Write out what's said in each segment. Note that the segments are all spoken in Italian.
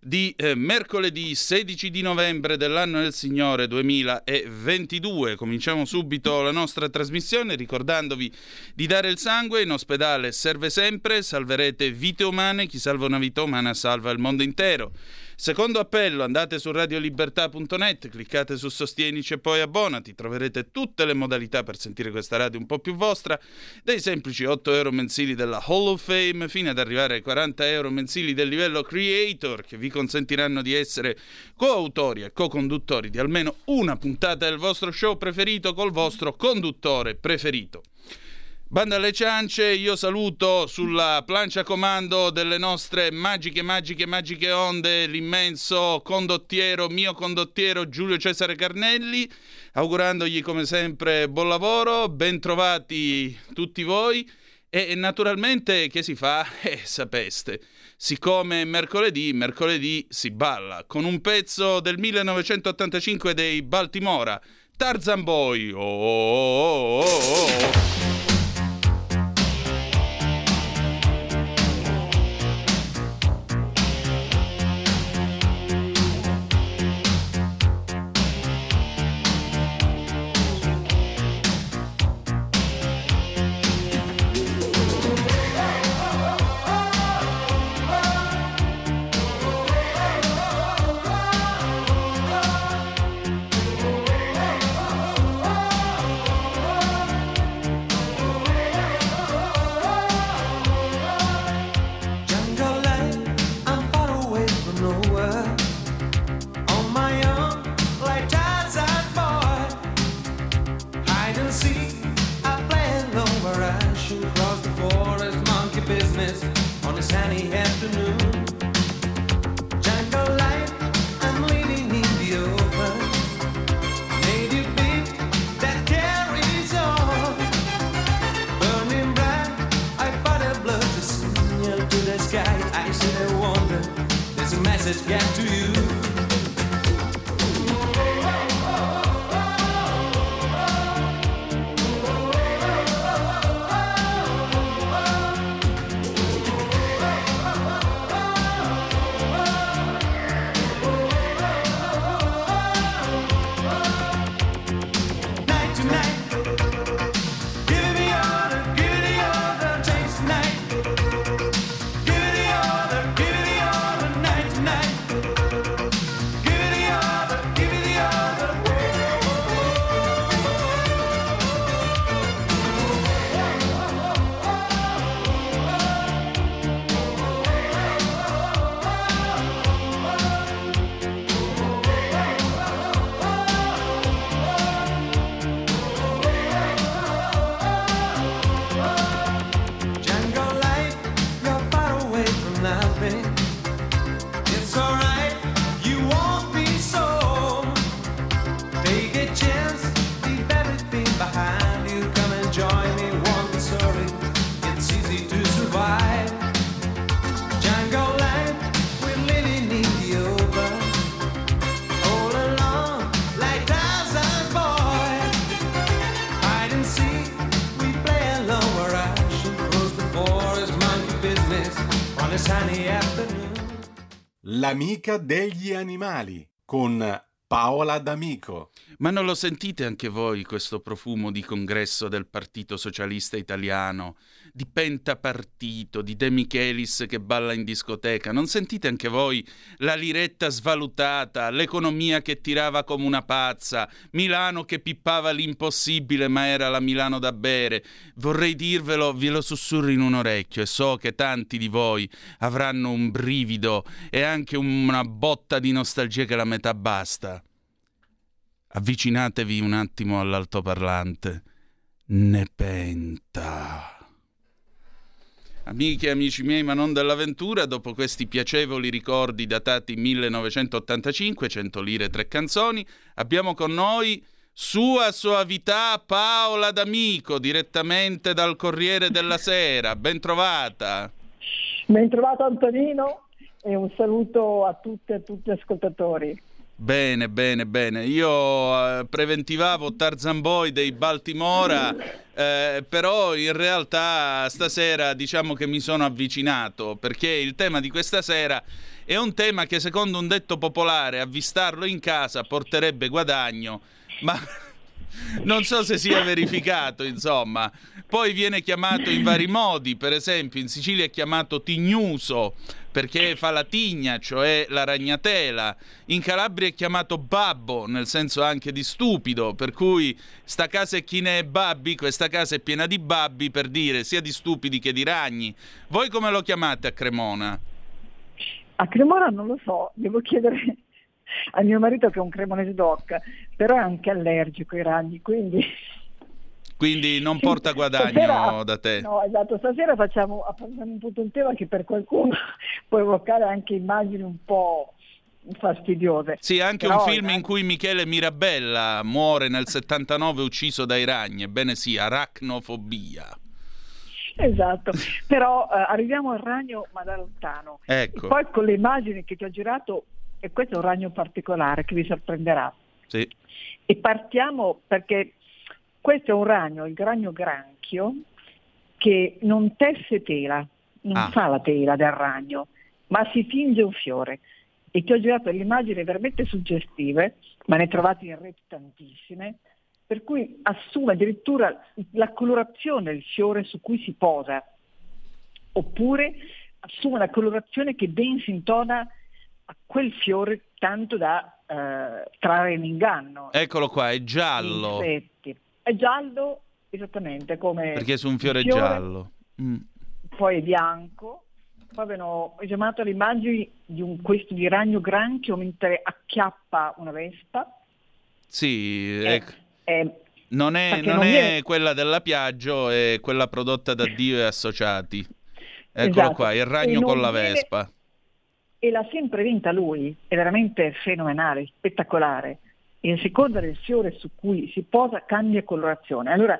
di eh, mercoledì 16 di novembre dell'anno del Signore 2022. Cominciamo subito la nostra trasmissione ricordandovi di dare il sangue, in ospedale serve sempre, salverete vite umane, chi salva una vita umana salva il mondo intero. Secondo appello, andate su radiolibertà.net, cliccate su Sostienici e poi abbonati, troverete tutte le modalità per sentire questa radio un po' più vostra, dai semplici 8 euro mensili della Hall of Fame fino ad arrivare ai 40 euro mensili del livello Creator che vi consentiranno di essere coautori e co-conduttori di almeno una puntata del vostro show preferito col vostro conduttore preferito. Banda alle ciance, io saluto sulla plancia comando delle nostre magiche, magiche, magiche onde l'immenso condottiero, mio condottiero Giulio Cesare Carnelli, augurandogli come sempre buon lavoro, ben trovati tutti voi e naturalmente che si fa? Eh, sapeste, siccome mercoledì, mercoledì si balla con un pezzo del 1985 dei Baltimora, Tarzan Boy. oh, oh, oh. oh. L'amica degli animali con Paola D'Amico. Ma non lo sentite anche voi questo profumo di congresso del Partito Socialista Italiano, di pentapartito, di De Michelis che balla in discoteca? Non sentite anche voi la liretta svalutata, l'economia che tirava come una pazza, Milano che pippava l'impossibile ma era la Milano da bere? Vorrei dirvelo, ve lo sussurro in un orecchio e so che tanti di voi avranno un brivido e anche una botta di nostalgia che la metà basta. Avvicinatevi un attimo all'altoparlante. Nepenta. Amiche e amici miei, ma non dell'avventura, dopo questi piacevoli ricordi datati 1985, 100 lire tre canzoni, abbiamo con noi Sua Soavità Paola D'Amico, direttamente dal Corriere della Sera. Ben trovata. Ben trovato Antonino e un saluto a tutte e tutti gli ascoltatori. Bene, bene, bene. Io eh, preventivavo Tarzan Boy dei Baltimora, eh, però in realtà stasera diciamo che mi sono avvicinato perché il tema di questa sera è un tema che secondo un detto popolare avvistarlo in casa porterebbe guadagno ma non so se sia verificato, insomma. Poi viene chiamato in vari modi, per esempio in Sicilia è chiamato tignuso perché fa la tigna, cioè la ragnatela. In Calabria è chiamato babbo, nel senso anche di stupido, per cui sta casa è chi ne è babbi, questa casa è piena di babbi per dire sia di stupidi che di ragni. Voi come lo chiamate a Cremona? A Cremona non lo so, devo chiedere a mio marito che è un cremonese doc, però è anche allergico ai ragni, quindi... Quindi non porta guadagno stasera, da te. No, esatto, stasera facciamo appunto un tema che per qualcuno può evocare anche immagini un po' fastidiose. Sì, anche Però, un film in cui Michele Mirabella muore nel 79 ucciso dai ragni, ebbene sì, aracnofobia. Esatto, però eh, arriviamo al ragno ma da lontano. Ecco. E poi con le immagini che ti ho girato e questo è un ragno particolare che vi sorprenderà. Sì. E partiamo perché questo è un ragno, il ragno granchio, che non tesse tela, non ah. fa la tela del ragno, ma si finge un fiore. E ti ho girato le immagini veramente suggestive, ma ne trovate in rete tantissime, per cui assume addirittura la colorazione del fiore su cui si posa, oppure assume la colorazione che ben si intona a quel fiore tanto da eh, trarre in inganno. Eccolo qua, è giallo. È giallo esattamente come... Perché è su un fiore, fiore giallo. Mm. Poi è bianco. Poi abbiamo chiamato le immagini di un, questo di ragno granchio mentre acchiappa una vespa. Sì, è, è, non è, non non è quella della Piaggio, è quella prodotta da Dio e associati. Eccolo esatto. qua, il ragno con la viene... vespa e l'ha sempre vinta lui, è veramente fenomenale, spettacolare. E a seconda del fiore su cui si posa cambia colorazione. Allora,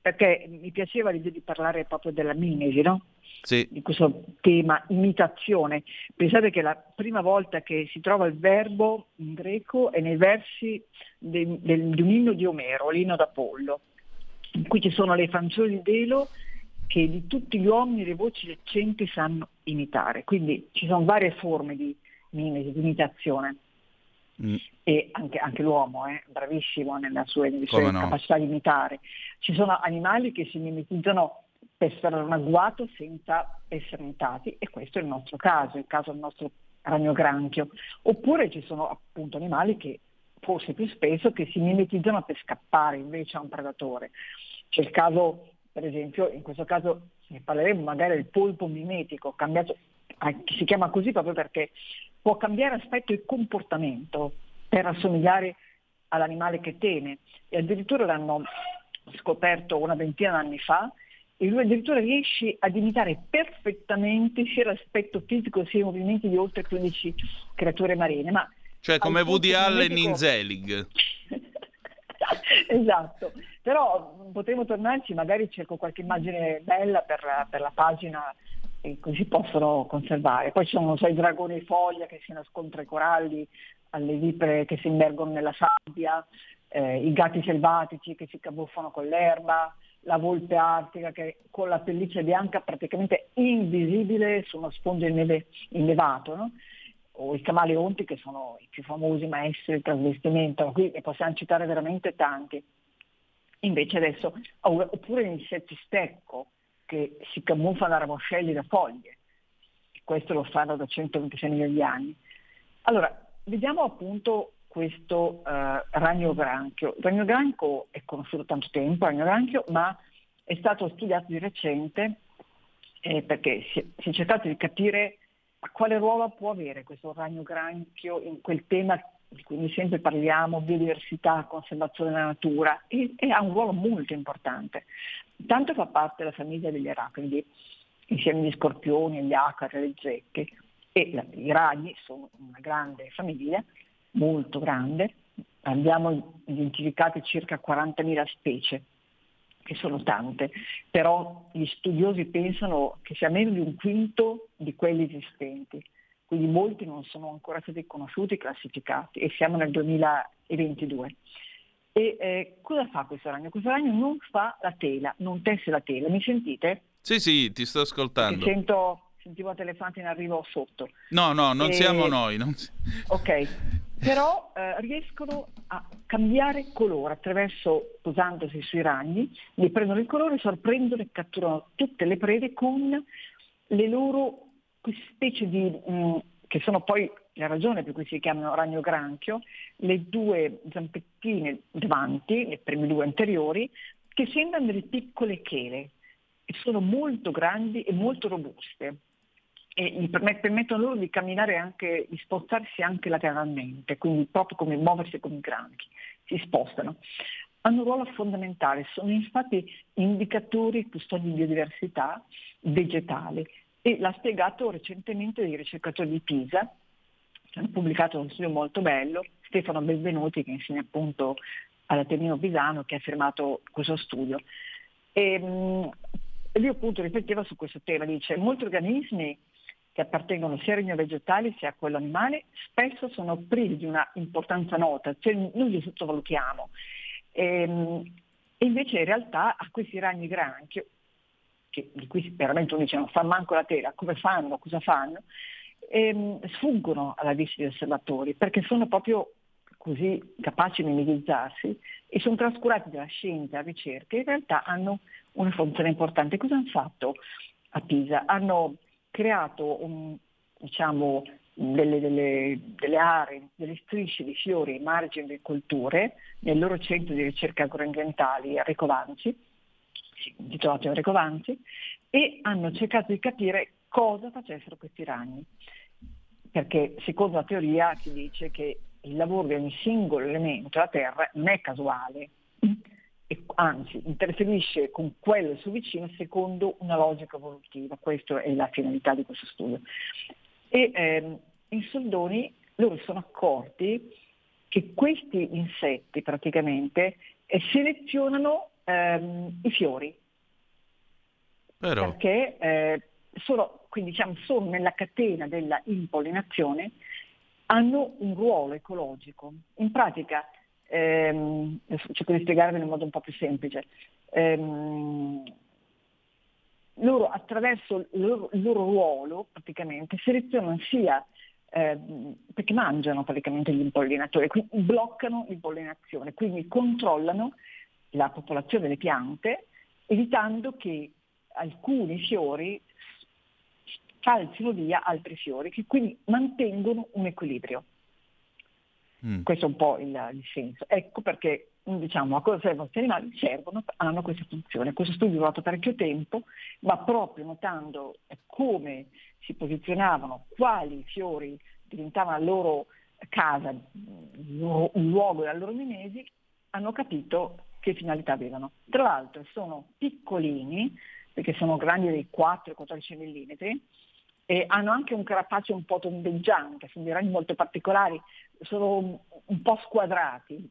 perché mi piaceva l'idea di parlare proprio della mimesi, no? Sì. Di questo tema imitazione. Pensate che la prima volta che si trova il verbo in greco è nei versi de, de, di un inno di Omero, l'inno d'Apollo, in cui ci sono le fanciulli d'Elo che di tutti gli uomini le voci recenti sanno imitare. Quindi ci sono varie forme di mimesi, di imitazione. Mm. E anche, anche l'uomo è bravissimo nella sua, nelle sue no. capacità di imitare. Ci sono animali che si mimetizzano per fare un agguato senza essere imitati e questo è il nostro caso, il caso del nostro ragno granchio. Oppure ci sono appunto animali che forse più spesso che si mimetizzano per scappare invece a un predatore. C'è il caso per esempio in questo caso ne parleremo magari del polpo mimetico, cambiato, che si chiama così proprio perché può cambiare aspetto e comportamento per assomigliare all'animale che teme e addirittura l'hanno scoperto una ventina di anni fa e lui addirittura riesce ad imitare perfettamente sia l'aspetto fisico sia i movimenti di oltre 15 creature marine. Ma cioè come Woody Allen in Zelig. esatto, però potremo tornarci, magari cerco qualche immagine bella per per la pagina e così possono conservare. Poi ci sono so, i dragoni foglia che si nascondono tra i coralli, alle vipere che si immergono nella sabbia, eh, i gatti selvatici che si camuffano con l'erba, la volpe artica che con la pelliccia bianca praticamente invisibile su uno sfondo innevato. No? O i camaleonti che sono i più famosi maestri del trasvestimento, qui ne possiamo citare veramente tanti. Invece adesso, oppure gli insetti stecco che si camuffano a ramoscelli da foglie, questo lo fanno da 126 milioni di anni. Allora, vediamo appunto questo uh, ragno granchio. Il ragno granchio è conosciuto tanto tempo, granchio, ma è stato studiato di recente eh, perché si, si è cercato di capire quale ruolo può avere questo ragno granchio in quel tema di cui noi sempre parliamo, biodiversità, conservazione della natura, e, e, ha un ruolo molto importante. Tanto fa parte della famiglia degli arachnidi, insieme agli scorpioni, agli acari, alle zecche, e la, i ragni sono una grande famiglia, molto grande, abbiamo identificato circa 40.000 specie, che sono tante, però gli studiosi pensano che sia meno di un quinto di quelli esistenti, quindi molti non sono ancora stati conosciuti e classificati e siamo nel 2022. E eh, cosa fa questo ragno? Questo ragno non fa la tela, non tesse la tela. Mi sentite? Sì, sì, ti sto ascoltando. Ti sento, sentivo elefante in arrivo sotto. No, no, non e... siamo noi. Non... Ok, però eh, riescono a cambiare colore attraverso, posandosi sui ragni, ne prendono il colore, sorprendono e catturano tutte le prede con le loro specie di, mh, mm, che sono poi la ragione per cui si chiamano ragno granchio, le due zampettine davanti, le prime due anteriori, che sembrano delle piccole chele, e sono molto grandi e molto robuste e gli permettono loro di camminare anche, di spostarsi anche lateralmente, quindi proprio come muoversi come i granchi, si spostano. Hanno un ruolo fondamentale, sono infatti indicatori custodi di biodiversità vegetale e l'ha spiegato recentemente dei ricercatori di Pisa, che hanno pubblicato uno studio molto bello, Stefano Benvenuti che insegna appunto all'Ateneo Pisano che ha firmato questo studio. E, mh, lui appunto rifletteva su questo tema, dice molti organismi che appartengono sia al regno vegetale sia a quello animale spesso sono privi di una importanza nota, cioè noi li sottovalutiamo. E, e invece in realtà a questi ragni granchio, che, di cui veramente uno dice non fa manco la tela, come fanno, cosa fanno, ehm, sfuggono alla vista degli osservatori perché sono proprio così capaci di mimetizzarsi e sono trascurati dalla scienza, dalla ricerca, in realtà hanno una funzione importante. Cosa hanno fatto a Pisa? Hanno creato un, diciamo, delle, delle, delle, aree, delle strisce di fiori ai margini delle colture nel loro centro di ricerca agroambientali a Recovanzi, intitolato a Recovanzi, e hanno cercato di capire cosa facessero questi ragni. Perché secondo la teoria si dice che il lavoro di ogni singolo elemento della Terra non è casuale, e, anzi interferisce con quello suo vicino secondo una logica evolutiva, questa è la finalità di questo studio. E ehm, in soldoni loro sono accorti che questi insetti praticamente eh, selezionano ehm, i fiori. Però. Perché eh, sono, quindi, diciamo, sono nella catena della impollinazione hanno un ruolo ecologico. In pratica, ehm, cerco di spiegarvelo in modo un po' più semplice, ehm, loro attraverso il loro, il loro, ruolo praticamente selezionano sia eh, perché mangiano praticamente gli impollinatori, quindi bloccano l'impollinazione, quindi controllano la popolazione delle piante evitando che alcuni fiori calzino via altri fiori che quindi mantengono un equilibrio. Mm. Questo è un po' il, il senso. Ecco perché diciamo, a cosa servono questi animali? Servono, hanno questa funzione. Questo studio è durato parecchio tempo, ma proprio notando come si posizionavano, quali fiori diventavano la loro casa, un luogo della loro mimesi, hanno capito che finalità avevano. Tra l'altro sono piccolini, perché sono grandi dei 4-14 mm, e hanno anche un carapace un po' tondeggiante, sono dei ragni molto particolari, sono un po' squadrati,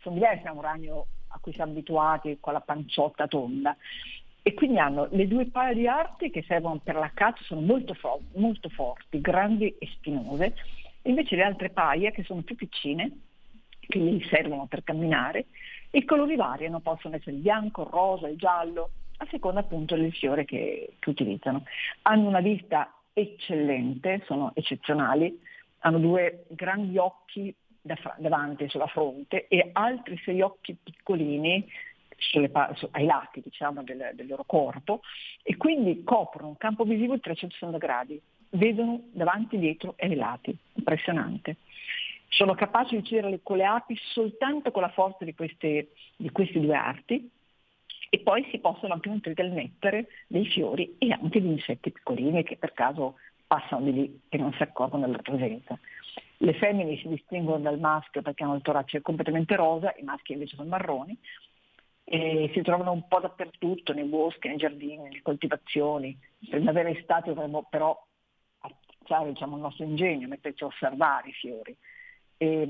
sono diversi da un ragno a cui siamo abituati con la panciotta tonda. E quindi hanno le due paia di arti che servono per la caccia, sono molto, fo- molto forti, grandi e spinose, invece le altre paia che sono più piccine, che gli servono per camminare, i colori variano, possono essere il bianco, il rosa, il giallo, a seconda appunto del fiore che, che utilizzano. Hanno una vista eccellente, sono eccezionali, hanno due grandi occhi davanti sulla fronte e altri sei occhi piccolini sulle, su, ai lati diciamo, del, del, loro corpo e quindi coprono un campo visivo di 360 gradi, vedono davanti, dietro e ai lati, impressionante. Sono capaci di uccidere con le api soltanto con la forza di, queste, di questi due arti e poi si possono anche nutrire del nettare dei fiori e anche di insetti piccolini che per caso passano di lì e non si accorgono della presenza. Le femmine si distinguono dal maschio perché hanno il torace completamente rosa, i maschi invece sono marroni e si trovano un po' dappertutto, nei boschi, nei giardini, nelle coltivazioni. Primavera e estate dovremmo però usare diciamo, il nostro ingegno, metterci a osservare i fiori E,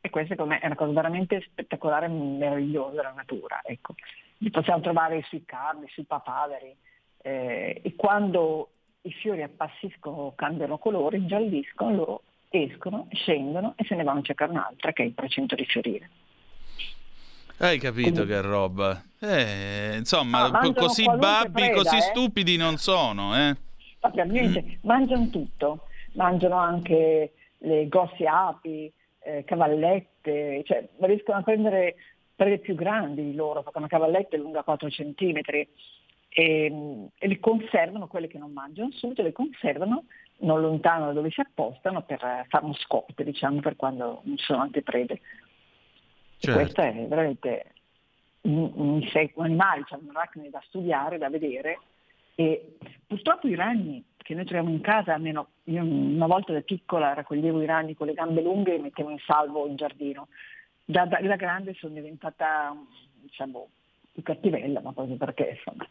e, questa secondo me è una cosa veramente spettacolare e meravigliosa della natura. Ecco. Li possiamo trovare sui carni, sui papaveri eh, e quando i fiori appassiscono, cambiano colore, ingialliscono, loro escono, scendono e se ne vanno a cercare un'altra che è il precento di fiorire. Hai capito Quindi... che roba? Eh, insomma, ah, così babbi, preda, così eh? stupidi non sono, eh? Ma per niente, mm. mangiano tutto, mangiano anche le grossi api, eh, cavallette, cioè riescono a prendere prede più grandi di loro, perché una cavalletta è lunga 4 cm e, e le conservano, quelle che non mangiano subito, le conservano non lontano da dove si appostano per fare uno scotto, diciamo, per quando non sono altre prede. Certo. questo è veramente un, un, un animale, cioè un arachnide da studiare, da vedere. E purtroppo i ragni che noi troviamo in casa, almeno io una volta da piccola raccoglievo i ragni con le gambe lunghe e mettevo in salvo in giardino. Da, da, da grande sono diventata diciamo, più cattivella, ma proprio perché insomma,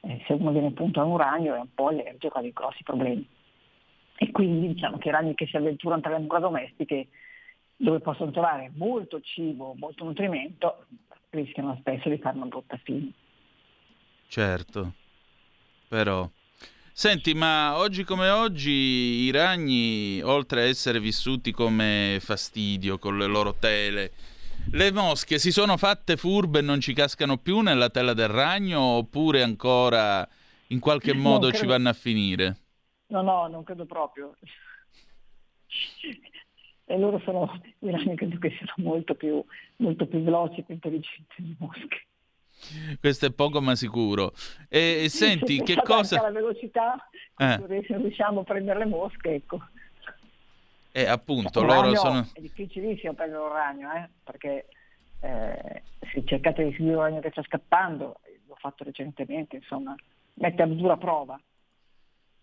eh, se uno viene appunto a un ragno è un po' allergico a dei grossi problemi. E quindi diciamo che i ragni che si avventurano tra le mura domestiche dove possono trovare molto cibo, molto nutrimento, rischiano spesso di fare una brutta fine. Certo, però... Senti, ma oggi come oggi i ragni, oltre a essere vissuti come fastidio con le loro tele, le mosche si sono fatte furbe e non ci cascano più nella tela del ragno oppure ancora in qualche modo ci vanno a finire? No, no, non credo proprio e loro sono, i ragni credo che siano molto più, molto più veloci e più intelligenti di mosche. Questo è poco ma sicuro. E, e senti, che cosa... La velocità, eh. riusciamo a prendere le mosche, ecco. E appunto, un loro sono... È difficilissimo prendere un ragno, eh? perché eh, se cercate di seguire un ragno che sta scappando, l'ho fatto recentemente, insomma, mette a dura prova.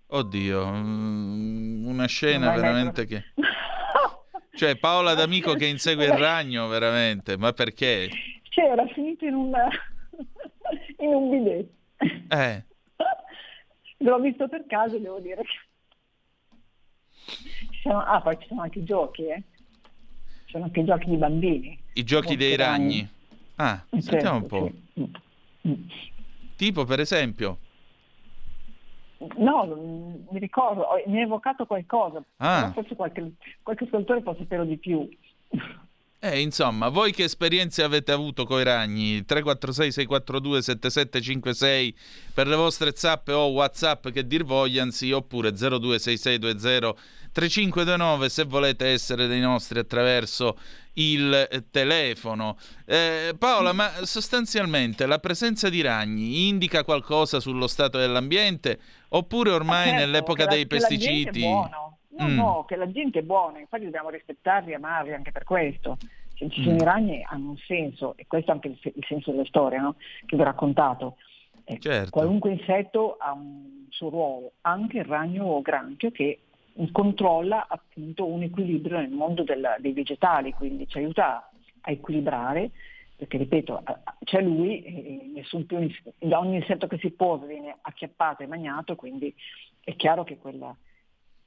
Oddio, mm, una scena veramente che... Cioè Paola D'Amico che insegue il ragno, veramente, ma perché? Cioè, era finito in un, in un bidet. Eh. L'ho visto per caso devo dire che... Sono... Ah, poi ci sono anche i giochi, eh. Ci sono anche i giochi di bambini. I giochi dei ragni. ragni. Ah, certo, sentiamo un po'. Sì. Mm. Tipo, per esempio? No, mi ricordo, mi ha evocato qualcosa, ah. forse qualche, qualche ascoltatore può sapere di più. Eh, insomma, voi che esperienze avete avuto con i ragni? 346-642-7756 per le vostre zappe o whatsapp che dir vogliansi oppure 026620-3529 se volete essere dei nostri attraverso il telefono. Eh, Paola, ma sostanzialmente la presenza di ragni indica qualcosa sullo stato dell'ambiente oppure ormai certo, nell'epoca dei pesticidi... No, mm. no, che la gente è buona, infatti dobbiamo rispettarli e amarli anche per questo. Se ci sono mm. i ragni hanno un senso, e questo è anche il, il senso della storia no? che vi ho raccontato. Eh, certo. Qualunque insetto ha un suo ruolo, anche il ragno o granchio che controlla appunto un equilibrio nel mondo del, dei vegetali, quindi ci aiuta a equilibrare, perché ripeto, c'è lui, e più, ogni insetto che si pose viene acchiappato e magnato, quindi è chiaro che quella,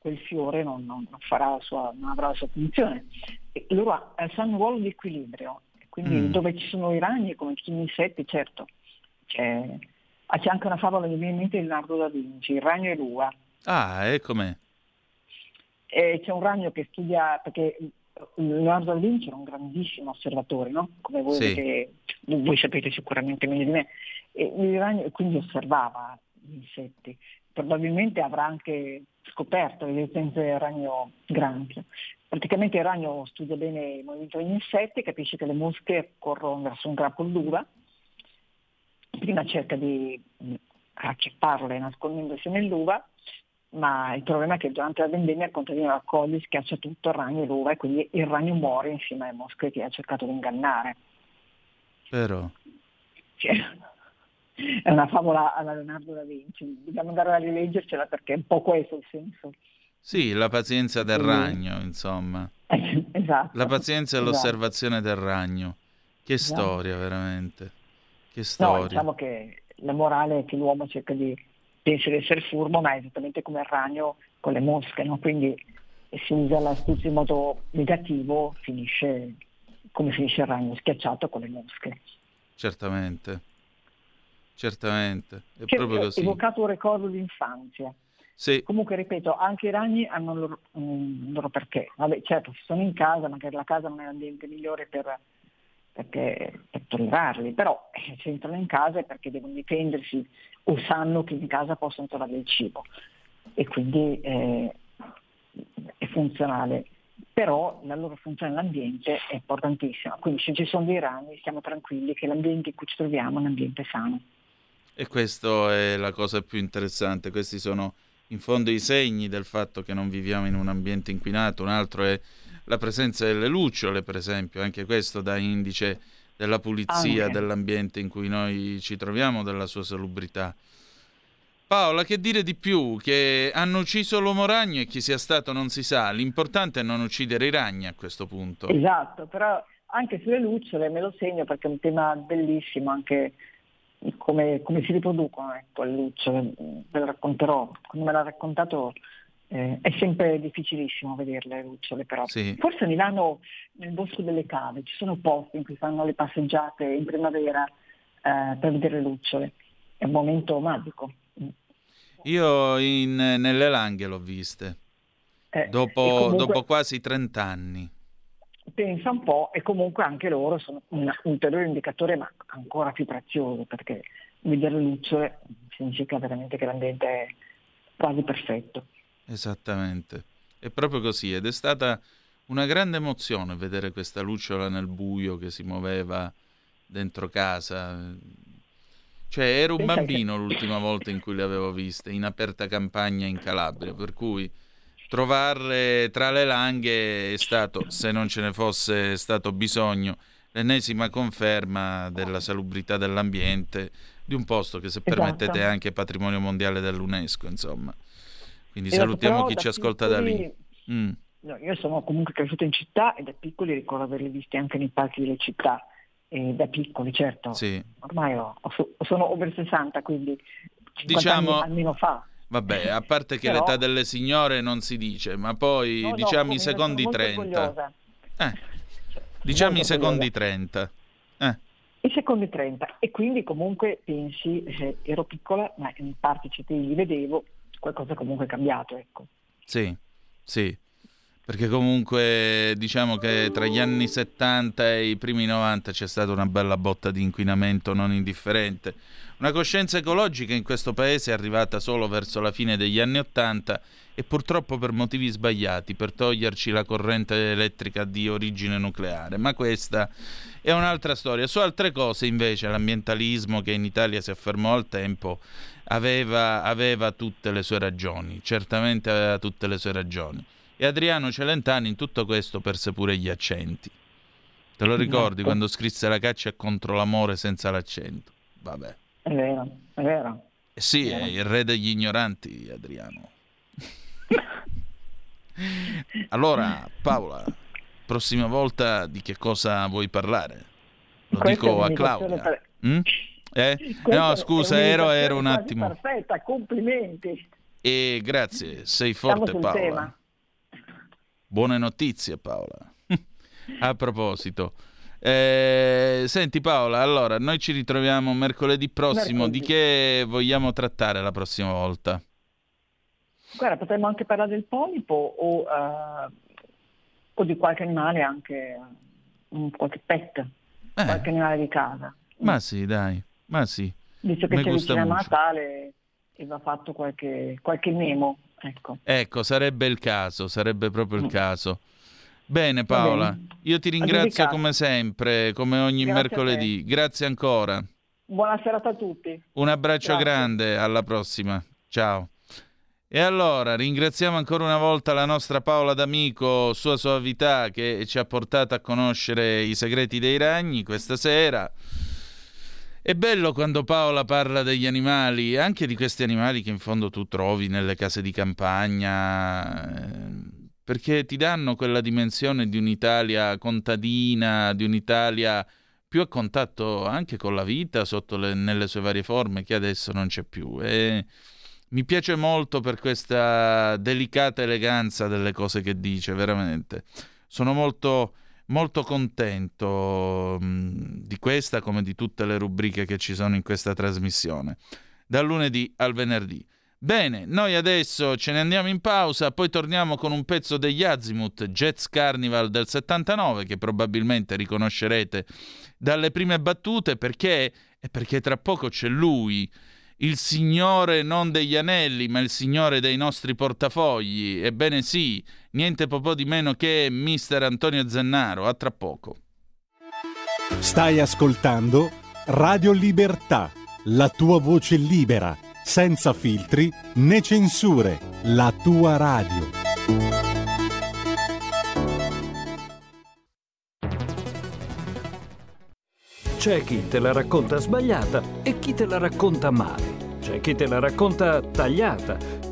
quel fiore non, non, non, sua, non, avrà la sua funzione. E loro hanno un ruolo di equilibrio, quindi mm. dove ci sono i ragni, come tutti gli insetti, certo, c'è, c'è anche una favola che viene in mente di Leonardo da Vinci, il ragno e l'uva. Ah, e com'è? E c'è un ragno che studia, perché Leonardo da Vinci era un grandissimo osservatore, no? come voi, sì. avete, voi sapete sicuramente meglio di me, e il ragno quindi osservava gli insetti. Probabilmente avrà anche scoperto l'esistenza del ragno granchio. Praticamente il ragno studia bene il movimento degli insetti, capisce che le mosche corrono verso un grappolo d'uva, prima cerca di acchiapparle nascondendosi nell'uva, ma il problema è che durante la vendemmia il contadino raccoglie, schiaccia tutto il ragno e l'uva e quindi il ragno muore insieme alle mosche che ha cercato di ingannare. Però... Cioè, è una favola alla Leonardo da Vinci, dobbiamo andare a rileggercela perché è un po' questo il senso. Sì, la pazienza del ragno, insomma. esatto. La pazienza e esatto. l'osservazione del ragno. Che esatto. storia, veramente. Che storia. No, diciamo che la morale è che l'uomo cerca di pensa di essere furbo, ma è esattamente come il ragno con le mosche, no? quindi e si usa l'astuzia in modo negativo, finisce come finisce il ragno, schiacciato con le mosche. Certamente, certamente, è cioè, proprio così. Evocato un ricordo di infanzia. Sì. Comunque, ripeto, anche i ragni hanno loro, un loro perché. Vabbè, certo, si sono in casa, magari la casa non è l'ambiente migliore per, perché, per tollerarli, però eh, se entrano in casa è perché devono difendersi o sanno che in casa possono trovare il cibo e quindi eh, è funzionale. Però la loro funzione nell'ambiente è importantissima, quindi se ci sono dei ragni stiamo tranquilli che l'ambiente in cui ci troviamo è un ambiente sano. E questa è la cosa più interessante, questi sono in fondo i segni del fatto che non viviamo in un ambiente inquinato, un altro è la presenza delle lucciole, per esempio, anche questo dà indice della pulizia anche. dell'ambiente in cui noi ci troviamo, della sua salubrità. Paola, che dire di più? Che hanno ucciso l'uomo ragno e chi sia stato non si sa. L'importante è non uccidere i ragni a questo punto. Esatto, però anche sulle lucciole me lo segno perché è un tema bellissimo, anche come, come si riproducono ecco, le lucciole. Ve lo racconterò, come me l'ha raccontato eh, è sempre difficilissimo vederle le lucciole, però. Sì. Forse a Milano, nel Bosco delle Cave, ci sono posti in cui fanno le passeggiate in primavera eh, per vedere le lucciole. È un momento magico. Io in, nelle Langhe l'ho viste, eh, dopo, comunque, dopo quasi 30 anni. Pensa un po' e comunque anche loro sono un ulteriore indicatore ma ancora più prezioso perché vedere le lucciole significa veramente che l'ambiente è quasi perfetto. Esattamente, è proprio così ed è stata una grande emozione vedere questa lucciola nel buio che si muoveva dentro casa. Cioè, ero un bambino l'ultima volta in cui le avevo viste, in aperta campagna in Calabria, per cui trovarle tra le langhe è stato, se non ce ne fosse stato bisogno, l'ennesima conferma della salubrità dell'ambiente di un posto che, se esatto. permettete, è anche patrimonio mondiale dell'UNESCO, insomma. Quindi esatto, salutiamo chi ci ascolta piccoli, da lì. Mm. No, io sono comunque cresciuto in città e da piccoli ricordo averli visti anche nei parchi delle città. E da piccoli, certo. Sì. Ormai ho, sono over 60, quindi diciamo, anni, almeno fa. Vabbè, a parte che Però... l'età delle signore non si dice, ma poi no, diciamo no, i secondi 30. Eh, diciamo i secondi 30. Eh. I secondi 30. E quindi comunque pensi, eh, ero piccola, ma in parte li vedevo, qualcosa comunque è cambiato. Ecco. Sì, sì, perché comunque diciamo che tra gli anni 70 e i primi 90 c'è stata una bella botta di inquinamento non indifferente. Una coscienza ecologica in questo paese è arrivata solo verso la fine degli anni 80 e purtroppo per motivi sbagliati, per toglierci la corrente elettrica di origine nucleare. Ma questa è un'altra storia. Su altre cose invece l'ambientalismo che in Italia si affermò al tempo aveva, aveva tutte le sue ragioni, certamente aveva tutte le sue ragioni. E Adriano Celentani in tutto questo perse pure gli accenti. Te lo ricordi esatto. quando scrisse la caccia contro l'amore senza l'accento? Vabbè. È vero, è vero. Eh sì, è, è il re degli ignoranti, Adriano. allora, Paola, prossima volta di che cosa vuoi parlare? Lo Questo dico a Claudia. Per... Mm? Eh? No, scusa, ero, ero un attimo. Perfetta, complimenti. E grazie, sei forte Paola. Tema. Buone notizie Paola. A proposito, eh, senti Paola, allora noi ci ritroviamo mercoledì prossimo. Mercoledì. Di che vogliamo trattare la prossima volta? Guarda, potremmo anche parlare del polipo o, uh, o di qualche animale, anche um, qualche pet, eh. qualche animale di casa. Ma sì, dai. Ma sì. Visto che c'è vicino a Natale e va fatto qualche, qualche memo. Ecco. ecco, sarebbe il caso, sarebbe proprio il mm. caso. Bene Paola, bene. io ti ringrazio come sempre, come ogni Grazie mercoledì. Grazie ancora. Buona serata a tutti. Un abbraccio Grazie. grande, alla prossima. Ciao. E allora ringraziamo ancora una volta la nostra Paola D'Amico, sua suavità che ci ha portato a conoscere i segreti dei ragni questa sera. È bello quando Paola parla degli animali, anche di questi animali che in fondo tu trovi nelle case di campagna, ehm, perché ti danno quella dimensione di un'Italia contadina, di un'Italia più a contatto anche con la vita le, nelle sue varie forme che adesso non c'è più. E Mi piace molto per questa delicata eleganza delle cose che dice, veramente. Sono molto, molto contento mh, mm, di questa come di tutte le rubriche che ci sono in questa trasmissione, dal lunedì al venerdì. Bene, noi adesso ce ne andiamo in pausa, poi torniamo con un pezzo degli Azimuth, Jets Carnival del 79, che probabilmente riconoscerete dalle prime battute, perché? Perché tra poco c'è lui il signore non degli anelli, ma il signore dei nostri portafogli. Ebbene sì, niente po' di meno che mister Antonio Zennaro. A tra poco. Stai ascoltando Radio Libertà, la tua voce libera, senza filtri né censure, la tua radio. C'è chi te la racconta sbagliata e chi te la racconta male. C'è chi te la racconta tagliata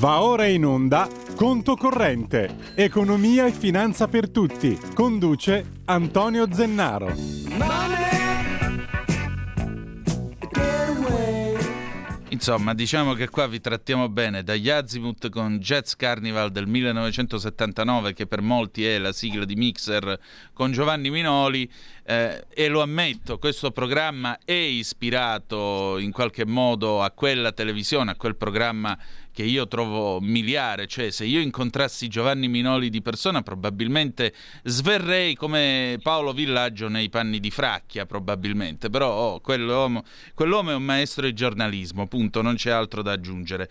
Va ora in onda Conto Corrente, Economia e Finanza per Tutti. Conduce Antonio Zennaro. Insomma, diciamo che qua vi trattiamo bene, dagli Azimuth con Jazz Carnival del 1979, che per molti è la sigla di Mixer con Giovanni Minoli, eh, e lo ammetto, questo programma è ispirato in qualche modo a quella televisione, a quel programma che io trovo miliare, cioè se io incontrassi Giovanni Minoli di persona probabilmente sverrei come Paolo Villaggio nei panni di Fracchia probabilmente, però oh, quell'uomo, quell'uomo è un maestro di giornalismo, punto, non c'è altro da aggiungere.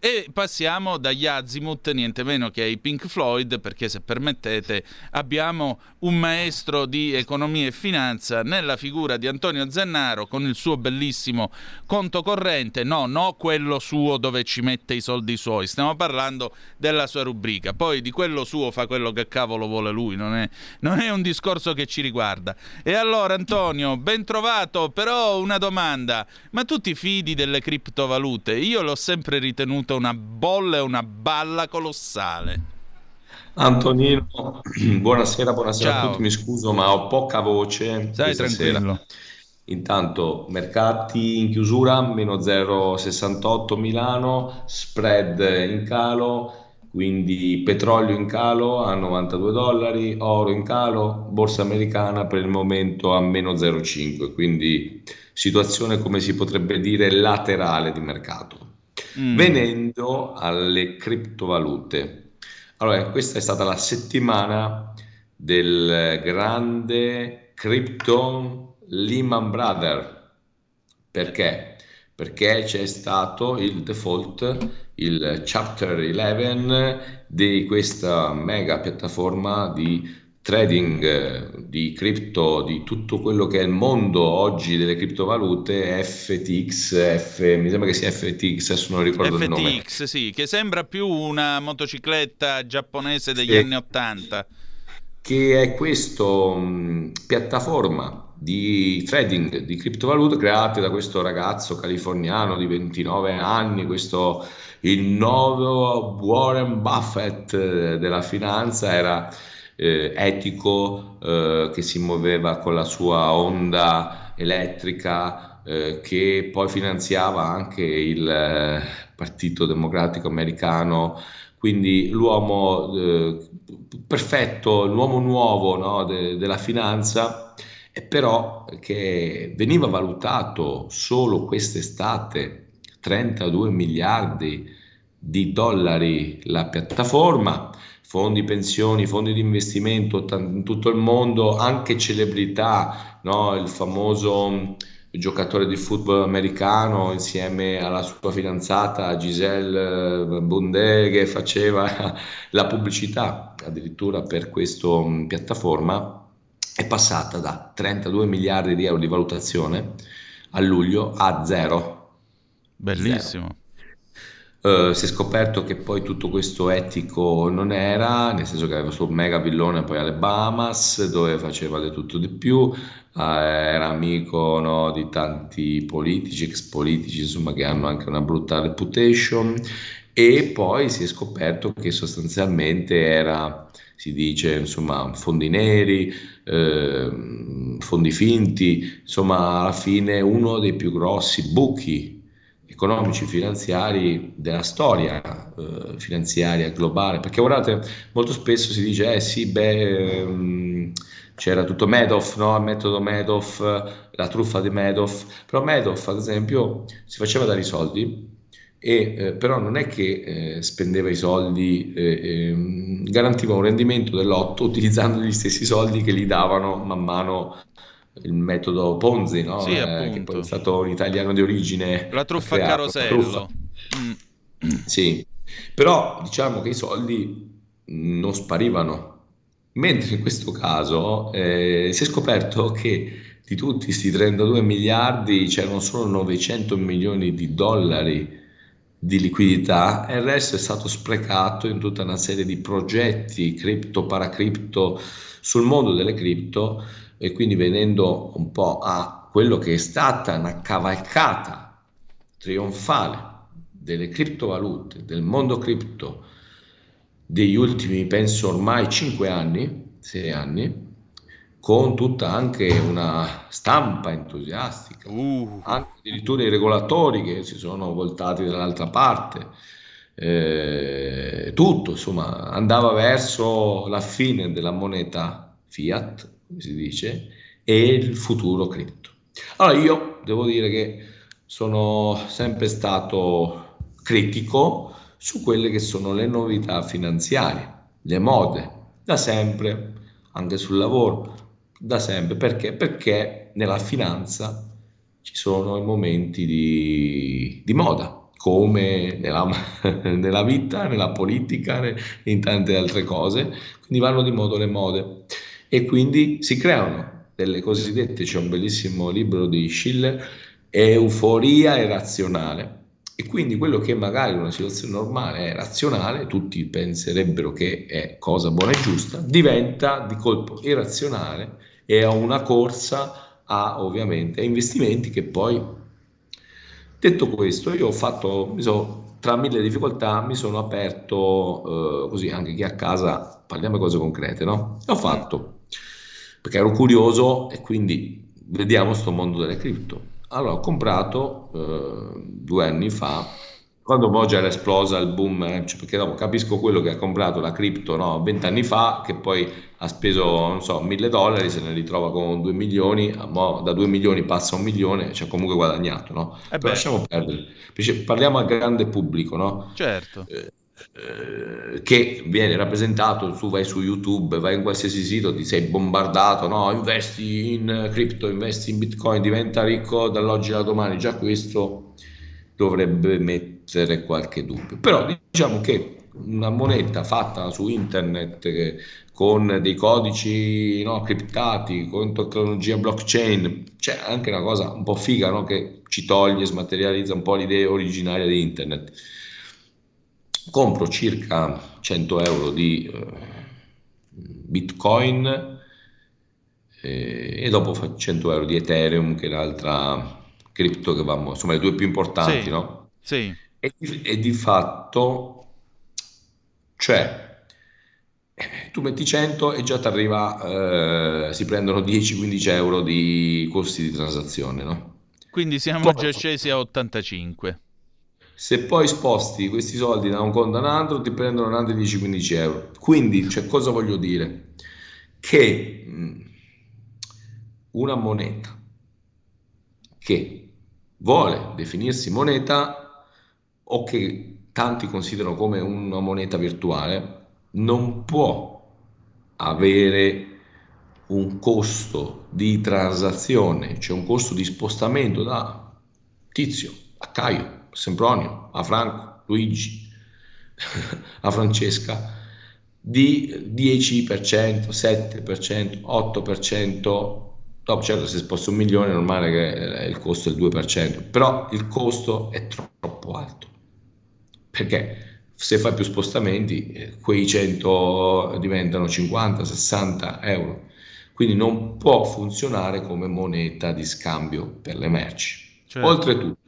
E passiamo dagli Azimuth, niente meno che ai Pink Floyd, perché se permettete abbiamo un maestro di economia e finanza nella figura di Antonio Zennaro con il suo bellissimo conto corrente, no, no quello suo dove ci mette i soldi suoi, stiamo parlando della sua rubrica, poi di quello suo fa quello che cavolo vuole lui, non è, non è un discorso che ci riguarda. E allora Antonio, ben trovato, però una domanda, ma tu ti fidi delle criptovalute? Io l'ho sempre ritenuto diventa una bolla e una balla colossale. Antonino, buonasera, buonasera Ciao. a tutti, mi scuso ma ho poca voce. Stai tranquillo. Intanto mercati in chiusura, meno 0,68 Milano, spread in calo, quindi petrolio in calo a 92 dollari, oro in calo, borsa americana per il momento a meno 0,5, quindi situazione come si potrebbe dire laterale di mercato. Mm. Venendo alle criptovalute, Allora, questa è stata la settimana del grande crypto Lehman Brothers. Perché? Perché c'è stato il default, il chapter 11 di questa mega piattaforma di trading eh, di cripto, di tutto quello che è il mondo oggi delle criptovalute, FTX, F, mi sembra che sia FTX, adesso non ricordo FTX, il nome. FTX, sì, che sembra più una motocicletta giapponese degli Sì. anni Ottanta. che è questa piattaforma di trading di criptovalute creata da questo ragazzo californiano di 29 anni, questo il nuovo Warren Buffett eh, della finanza, era eh, etico, eh, che si muoveva con la sua onda elettrica, eh, che poi finanziava anche il eh, Partito Democratico Americano. Quindi l'uomo eh, perfetto, l'uomo nuovo no, de- della finanza, però che veniva valutato solo quest'estate 32 miliardi di dollari la piattaforma, fondi pensioni, fondi di investimento in tutto il mondo, anche celebrità, no, il famoso giocatore di football americano insieme alla sua fidanzata Giselle eh, Bundè che faceva la pubblicità addirittura per questa piattaforma è passata da 32 miliardi di euro di valutazione a luglio a zero. Bellissimo. Eh, si è scoperto che poi tutto questo etico non era, nel senso che aveva questo mega villone poi alle Bahamas dove faceva di tutto di più, eh, era amico no, di tanti politici, ex politici, insomma, che hanno anche una brutta reputation. E poi si è scoperto che sostanzialmente era, si dice, insomma, fondi neri, ehm, fondi finti, insomma, alla fine uno dei più grossi buchi economici finanziari della storia eh, finanziaria globale perché guardate molto spesso si dice eh sì beh ehm, c'era tutto Madoff no? il metodo Madoff la truffa di Madoff però Madoff ad esempio si faceva dare i soldi e eh, però non è che eh, spendeva i soldi eh, ehm, garantiva un rendimento dell'otto utilizzando gli stessi soldi che gli davano man mano il metodo Ponzi, no? Sì, Eh, appunto. che poi è stato un italiano di origine. La truffa creato, carosello. truffa. Mm. Sì, però diciamo che i soldi non sparivano, mentre in questo caso eh, si è scoperto che di tutti questi 32 miliardi c'erano solo 900 milioni di dollari di liquidità e il resto è stato sprecato in tutta una serie di progetti cripto, paracripto sul mondo delle cripto e quindi venendo un po' a quello che è stata una cavalcata trionfale delle criptovalute, del mondo cripto degli ultimi, penso ormai 5 anni, 6 anni, con tutta anche una stampa entusiastica, Uh, anche addirittura i regolatori che si sono voltati dall'altra parte, eh, tutto insomma andava verso la fine della moneta fiat, come si dice, e il futuro cripto. Allora io devo dire che sono sempre stato critico su quelle che sono le novità finanziarie, le mode, da sempre, anche sul lavoro, da sempre. Perché? Perché nella finanza ci sono i momenti di, di moda, come nella, nella vita, nella politica in tante altre cose, quindi vanno di moda le mode e quindi si creano delle cosiddette, c'è un bellissimo libro di Schiller, euforia irrazionale. E quindi quello che magari in una situazione normale è razionale, tutti penserebbero che è cosa buona e giusta, diventa di colpo irrazionale e a una corsa a ovviamente a investimenti che poi detto questo io ho fatto mi sono, tra mille difficoltà mi sono aperto eh, così anche chi a casa parliamo di cose concrete no? E ho fatto perché ero curioso e quindi vediamo sto mondo delle cripto allora ho comprato eh, due anni fa quando poi già era esplosa il boom, eh, cioè, perché dopo capisco quello che ha comprato la cripto no, 20 anni fa, che poi ha speso, non so, 1000 dollari, se ne ritrova con 2 milioni, mo da 2 milioni passa a un milione, ci ha comunque guadagnato, no? Eh Però lasciamo perdere, parliamo al grande pubblico, no? certo. Eh, eh, che viene rappresentato, tu vai su YouTube, vai in qualsiasi sito, ti sei bombardato, no, investi in cripto, investi in bitcoin, diventa ricco dall'oggi al domani, già questo dovrebbe mettere qualche dubbio. Però diciamo che una moneta fatta su internet che, con dei codici no, criptati, con tecnologia blockchain, c'è anche una cosa un po' figa no, che ci toglie, smaterializza un po' l'idea originaria di internet compro circa 100 euro di eh, bitcoin e dopo faccio 100 euro di ethereum che è l'altra cripto che va insomma le due più importanti Sì, no? sì. e, e di fatto cioè tu metti 100 e già ti arriva eh, si prendono 10-15 euro di costi di transazione no? Quindi siamo Poi- già scesi a 85. Se poi sposti questi soldi da un conto a un altro, ti prendono altri 10-15 euro. Quindi, cioè, cosa voglio dire? Che mh, una moneta che vuole definirsi moneta o che tanti considerano come una moneta virtuale non può avere un costo di transazione, cioè un costo di spostamento da Tizio a Caio, Sempronio, a Franco, Luigi, a Francesca di 10%, 7%, 8%. Dopo, certo, se sposta un milione è normale che il costo è il 2%, però il costo è troppo alto. Perché se fai più spostamenti, eh, quei 100 diventano 50, 60 euro. Quindi non può funzionare come moneta di scambio per le merci. Certo. Oltretutto,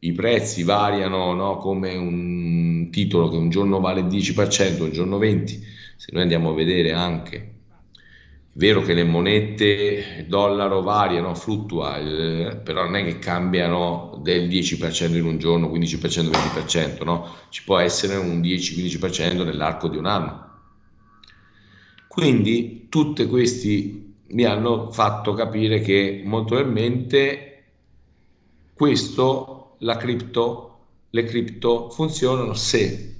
i prezzi variano no? come un titolo che un giorno vale il 10%, un giorno 20%. Se noi andiamo a vedere anche, è vero che le monete, dollaro variano, fluttua, eh, però non è che cambiano del 10% in un giorno, 15%, 20%, no? Ci può essere un 10-15% nell'arco di un anno. Quindi tutti questi mi hanno fatto capire che molto probabilmente questo, la cripto, le cripto funzionano se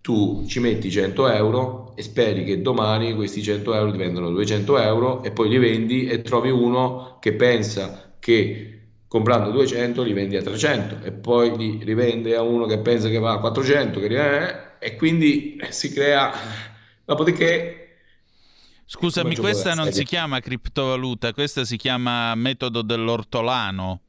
tu ci metti 100 euro e speri che domani questi 100 euro diventano 200 euro e poi li vendi e trovi uno che pensa che comprando 200 li vendi a 300 e poi li rivende a uno che pensa che va a 400 che eh, e quindi si crea dopodiché Scusami, questa non si chiama criptovaluta, questa si chiama metodo dell'ortolano.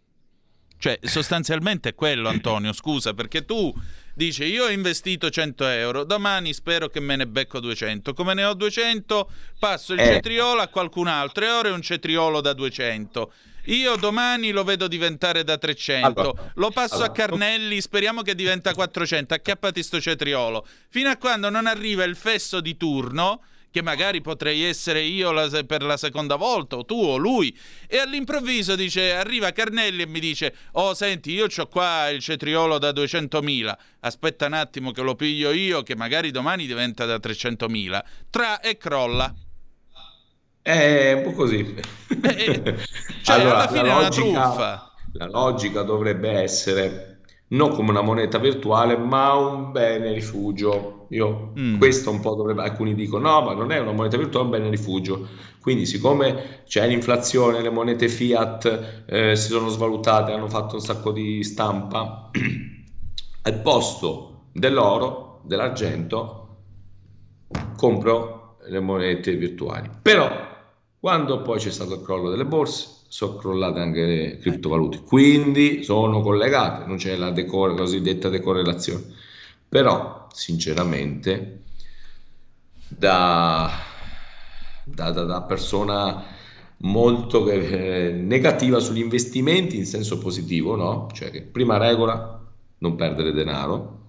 Cioè, sostanzialmente è quello, Antonio, scusa, perché tu dici io ho investito 100 euro, domani spero che me ne becco 200. Come ne ho 200, passo il Eh. cetriolo a qualcun altro e ora è un cetriolo da 200. Io domani lo vedo diventare da 300, Allora, lo passo allora, a Carnelli, speriamo che diventa 400, acchiappati sto cetriolo. Fino a quando non arriva il fesso di turno, che magari potrei essere io la per la seconda volta, o tu o lui, e all'improvviso dice, arriva Carnelli e mi dice, oh senti, io ho qua il cetriolo da 200.000, aspetta un attimo che lo piglio io, che magari domani diventa da 300.000, tra e crolla. È un po' così. Eh, cioè, alla fine è una truffa. La logica dovrebbe essere non come una moneta virtuale, ma un bene rifugio. Io, Mm. questo un po' dovrebbe, alcuni dicono no, ma non è una moneta virtuale, è un bene rifugio. Quindi, siccome c'è l'inflazione, le monete fiat eh, si sono svalutate, hanno fatto un sacco di stampa, al posto dell'oro, dell'argento, compro le monete virtuali. Però quando poi c'è stato il crollo delle borse, sono crollate anche le criptovalute, quindi sono collegate, non c'è la decor- cosiddetta decorrelazione. Però, sinceramente, da, da- da- da persona molto eh, negativa sugli investimenti in senso positivo, no? Cioè che prima regola, non perdere denaro,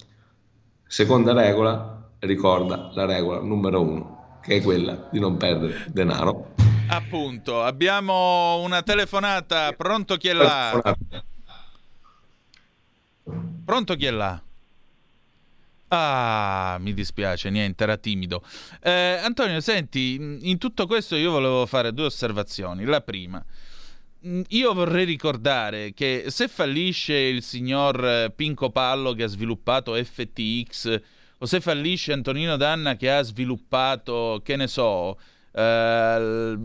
seconda regola, ricorda la regola numero uno, che è quella di non perdere denaro. Appunto, abbiamo una telefonata, pronto chi è là? Pronto chi è là? Ah, mi dispiace, niente, era timido. Eh, Antonio, senti, in tutto questo io volevo fare due osservazioni. La prima, mm, io vorrei ricordare che se fallisce il signor eh, Pinco Pallo che ha sviluppato FTX o se fallisce Antonino Danna che ha sviluppato, che ne so, eh,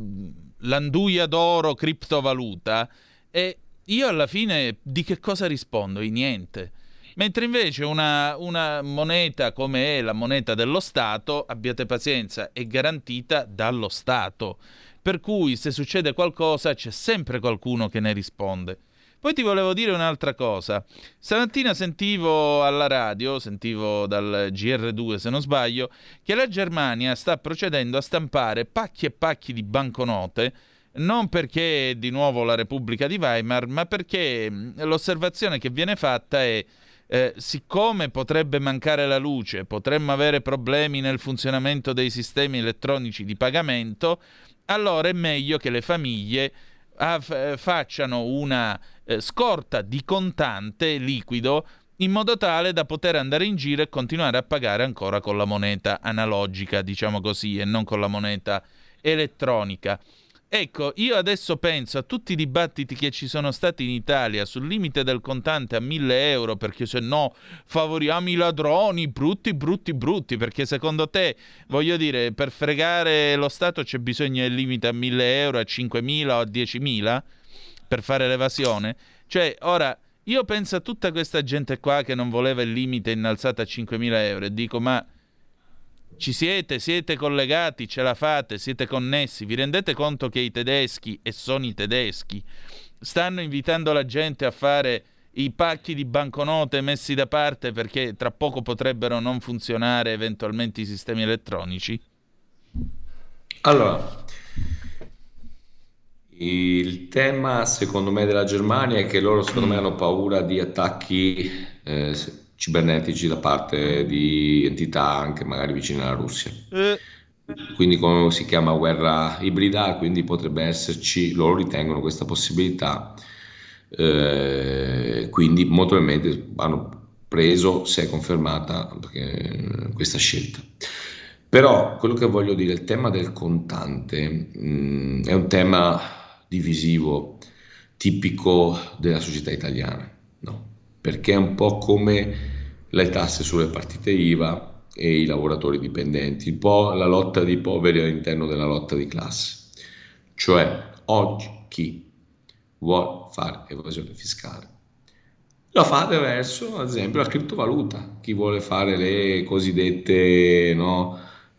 l'anduia d'oro criptovaluta, e io alla fine di che cosa rispondo? Di niente. Mentre invece una, una, moneta come è la moneta dello Stato, abbiate pazienza, è garantita dallo Stato. Per cui se succede qualcosa c'è sempre qualcuno che ne risponde. Poi ti volevo dire un'altra cosa. Stamattina sentivo alla radio, sentivo dal GR2 se non sbaglio, che la Germania sta procedendo a stampare pacchi e pacchi di banconote non perché di nuovo la Repubblica di Weimar, ma perché l'osservazione che viene fatta è eh, siccome potrebbe mancare la luce, potremmo avere problemi nel funzionamento dei sistemi elettronici di pagamento, allora è meglio che le famiglie eh, facciano una eh, scorta di contante liquido in modo tale da poter andare in giro e continuare a pagare ancora con la moneta analogica, diciamo così, e non con la moneta elettronica. Ecco, io adesso penso a tutti i dibattiti che ci sono stati in Italia sul limite del contante a 1000 euro, perché se no favoriamo i ladroni, brutti, brutti, brutti, perché secondo te, voglio dire, per fregare lo Stato c'è bisogno del limite a 1000 euro, a 5000 o a 10.000 per fare l'evasione? Cioè, ora, io penso a tutta questa gente qua che non voleva il limite innalzato a 5.000 euro e dico, ma ci siete, siete collegati, ce la fate, siete connessi, vi rendete conto che i tedeschi, e sono i tedeschi, stanno invitando la gente a fare i pacchi di banconote messi da parte perché tra poco potrebbero non funzionare eventualmente i sistemi elettronici? Allora, il tema secondo me della Germania è che loro secondo me hanno paura di attacchi eh, cibernetici da parte di entità anche magari vicine alla Russia. Eh. Quindi come si chiama guerra ibrida, quindi potrebbe esserci, loro ritengono questa possibilità, eh, quindi molto probabilmente hanno preso, se è confermata, questa scelta. Però quello che voglio dire, il tema del contante mh, mm, è un tema divisivo, tipico della società italiana, no? Perché è un po' come le tasse sulle partite IVA e i lavoratori dipendenti, un po' la lotta dei poveri all'interno della lotta di classe. Cioè, oggi chi vuole fare evasione fiscale lo fa attraverso, ad esempio, la criptovaluta, chi vuole fare le cosiddette no,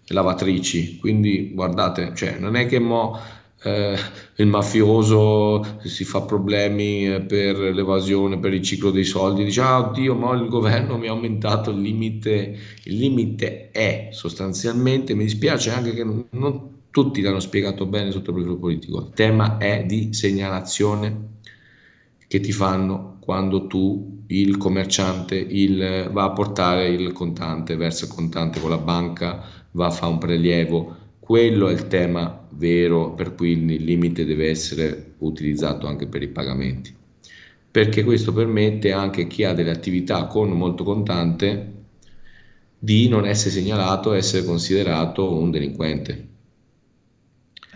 lavatrici. Quindi, guardate, cioè, non è che mo eh, il mafioso si fa problemi eh, per l'evasione, per il ciclo dei soldi, dice ah oddio ma il governo mi ha aumentato il limite, il limite è sostanzialmente, mi dispiace anche che non, tutti l'hanno spiegato bene sotto il profilo politico, il tema è di segnalazione che ti fanno quando tu, il commerciante, il, va a portare il contante, versa il contante con la banca, va a fare un prelievo, quello è il tema vero per cui il limite deve essere utilizzato anche per i pagamenti, perché questo permette anche a chi ha delle attività con molto contante di non essere segnalato, essere considerato un delinquente.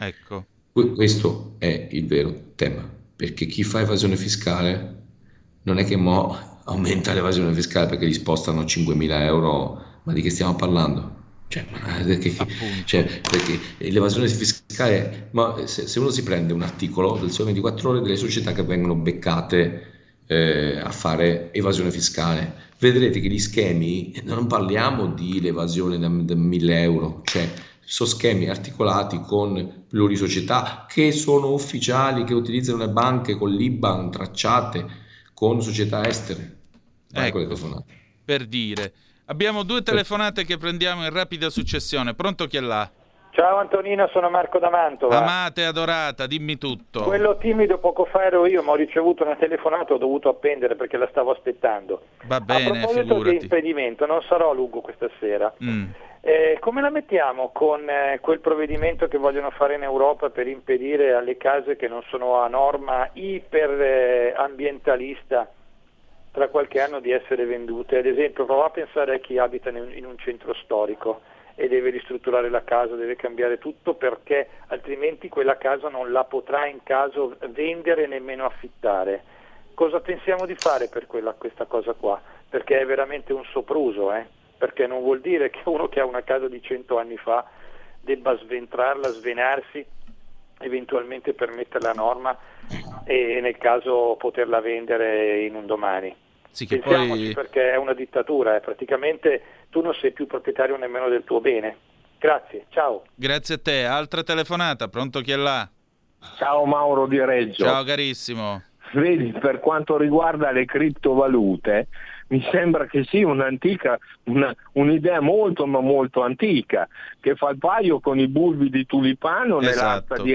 Ecco. Questo è il vero tema, perché chi fa evasione fiscale non è che mo aumenta l'evasione fiscale perché gli spostano 5.000 euro, ma di che stiamo parlando? Cioè, perché, cioè, perché, l'evasione fiscale, ma se, se, uno si prende un articolo del Sole 24 Ore delle società che vengono beccate eh, a fare evasione fiscale, vedrete che gli schemi, non parliamo di l'evasione da, da 1000 euro, cioè sono schemi articolati con plurisocietà che sono ufficiali, che utilizzano le banche con l'IBAN tracciate con società estere. Ecco, per dire. Abbiamo due telefonate che prendiamo in rapida successione. Pronto chi è là? Ciao Antonino, sono Marco da Mantova. Amate, adorata, dimmi tutto. Quello timido poco fa ero io, ma ho ricevuto una telefonata, ho dovuto appendere perché la stavo aspettando. Va bene, A proposito figurati. di impedimento, non sarò lungo questa sera. Mm. Eh, come la mettiamo con eh, quel provvedimento che vogliono fare in Europa per impedire alle case che non sono a norma iperambientalista tra qualche anno di essere vendute. Ad esempio, prova a pensare a chi abita in un centro storico e deve ristrutturare la casa, deve cambiare tutto perché altrimenti quella casa non la potrà in caso vendere nemmeno affittare. Cosa pensiamo di fare per quella, questa cosa qua? Perché è veramente un sopruso, eh? perché non vuol dire che uno che ha una casa di 100 anni fa debba sventrarla, svenarsi, eventualmente per metterla a norma e nel caso poterla vendere in un domani. Sì, Pensiamoci poi... perché è una dittatura, eh. praticamente tu non sei più proprietario nemmeno del tuo bene. Grazie, ciao. Grazie a te. Altra telefonata, pronto chi è là? Ciao Mauro di Reggio. Ciao carissimo. Vedi, per quanto riguarda le criptovalute, mi sembra che sia un'antica, una, un'idea molto ma molto antica, che fa il paio con i bulbi di tulipano Esatto. nell'asta di,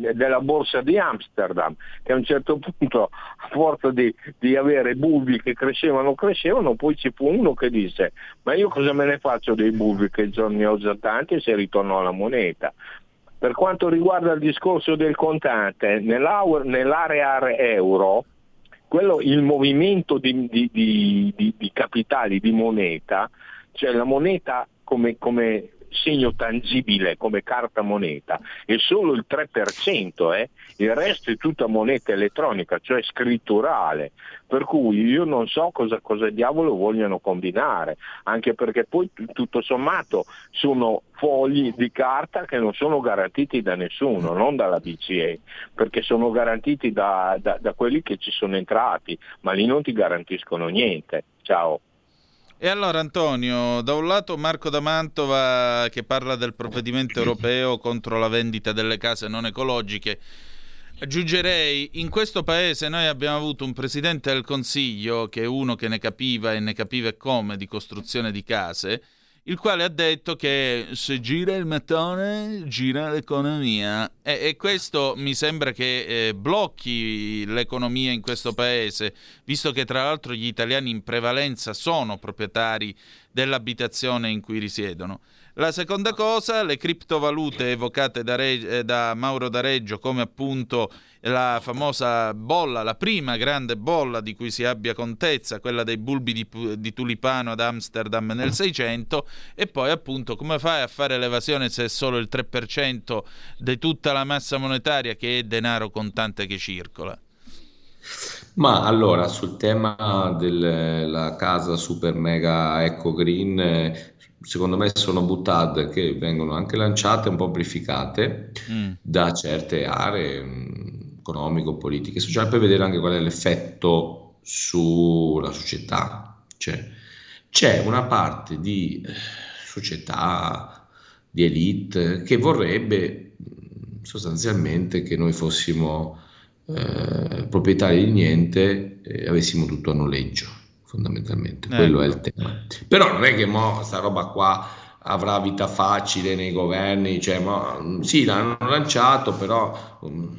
della borsa di Amsterdam, che a un certo punto, a forza di, di avere bulbi che crescevano, crescevano, poi ci fu uno che disse, ma io cosa me ne faccio dei bulbi che ne ho già tanti se ritorno alla moneta? Per quanto riguarda il discorso del contante, nell'area euro, quello, il movimento di, di, di, di, capitali, di moneta, cioè la moneta come, come segno tangibile come carta moneta è solo il 3%, eh? il resto è tutta moneta elettronica, cioè scritturale, per cui io non so cosa, cosa diavolo vogliono combinare, anche perché poi tutto sommato sono fogli di carta che non sono garantiti da nessuno, non dalla BCE, perché sono garantiti da, da, da quelli che ci sono entrati, ma lì non ti garantiscono niente. Ciao. E allora Antonio, da un lato Marco da Mantova che parla del provvedimento europeo contro la vendita delle case non ecologiche, aggiungerei, in questo paese noi abbiamo avuto un presidente del Consiglio che è uno che ne capiva e ne capiva come di costruzione di case, il quale ha detto che se gira il mattone gira l'economia e, e questo mi sembra che eh, blocchi l'economia in questo paese, visto che tra l'altro gli italiani in prevalenza sono proprietari dell'abitazione in cui risiedono. La seconda cosa, le criptovalute evocate da, Re- eh, da Mauro D'Areggio come appunto la famosa bolla, la prima grande bolla di cui si abbia contezza, quella dei bulbi di, di tulipano ad Amsterdam nel 600 e poi appunto come fai a fare l'evasione se è solo il 3% di tutta la massa monetaria che è denaro contante che circola? Ma allora sul tema della casa super mega eco green, secondo me sono buttate che vengono anche lanciate un po' amplificate mm. da certe aree mm, economico, politiche, sociali, per vedere anche qual è l'effetto sulla società. Cioè, c'è una parte di eh, società, di elite, che vorrebbe sostanzialmente che noi fossimo eh, proprietari di niente e avessimo tutto a noleggio, fondamentalmente. Eh. Quello è il tema. Però non è che mo sta roba qua avrà vita facile nei governi, cioè, mo, sì, l'hanno lanciato, però um,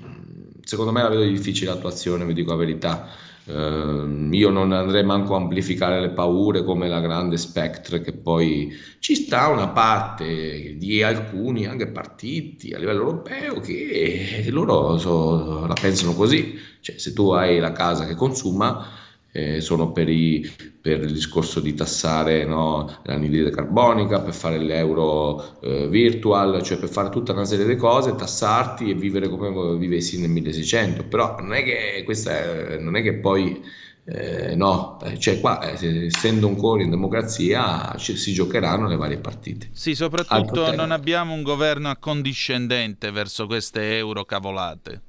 secondo me la vedo di difficile attuazione, vi dico la verità. Uh, io non andrei manco a amplificare le paure come la grande Spectre, che poi ci sta una parte di alcuni, anche partiti a livello europeo, che loro so, la pensano così. Cioè, se tu hai la casa che consuma, eh, sono per, i, per, il discorso di tassare no, l'anidride carbonica, per fare l'euro eh, virtual, cioè per fare tutta una serie di cose, tassarti e vivere come vivessi nel 1600. Però non è che, questa è, non è che poi eh, no, eh, cioè qua eh, essendo ancora in democrazia ci, si giocheranno le varie partite. Sì, soprattutto non abbiamo un governo accondiscendente verso queste euro cavolate.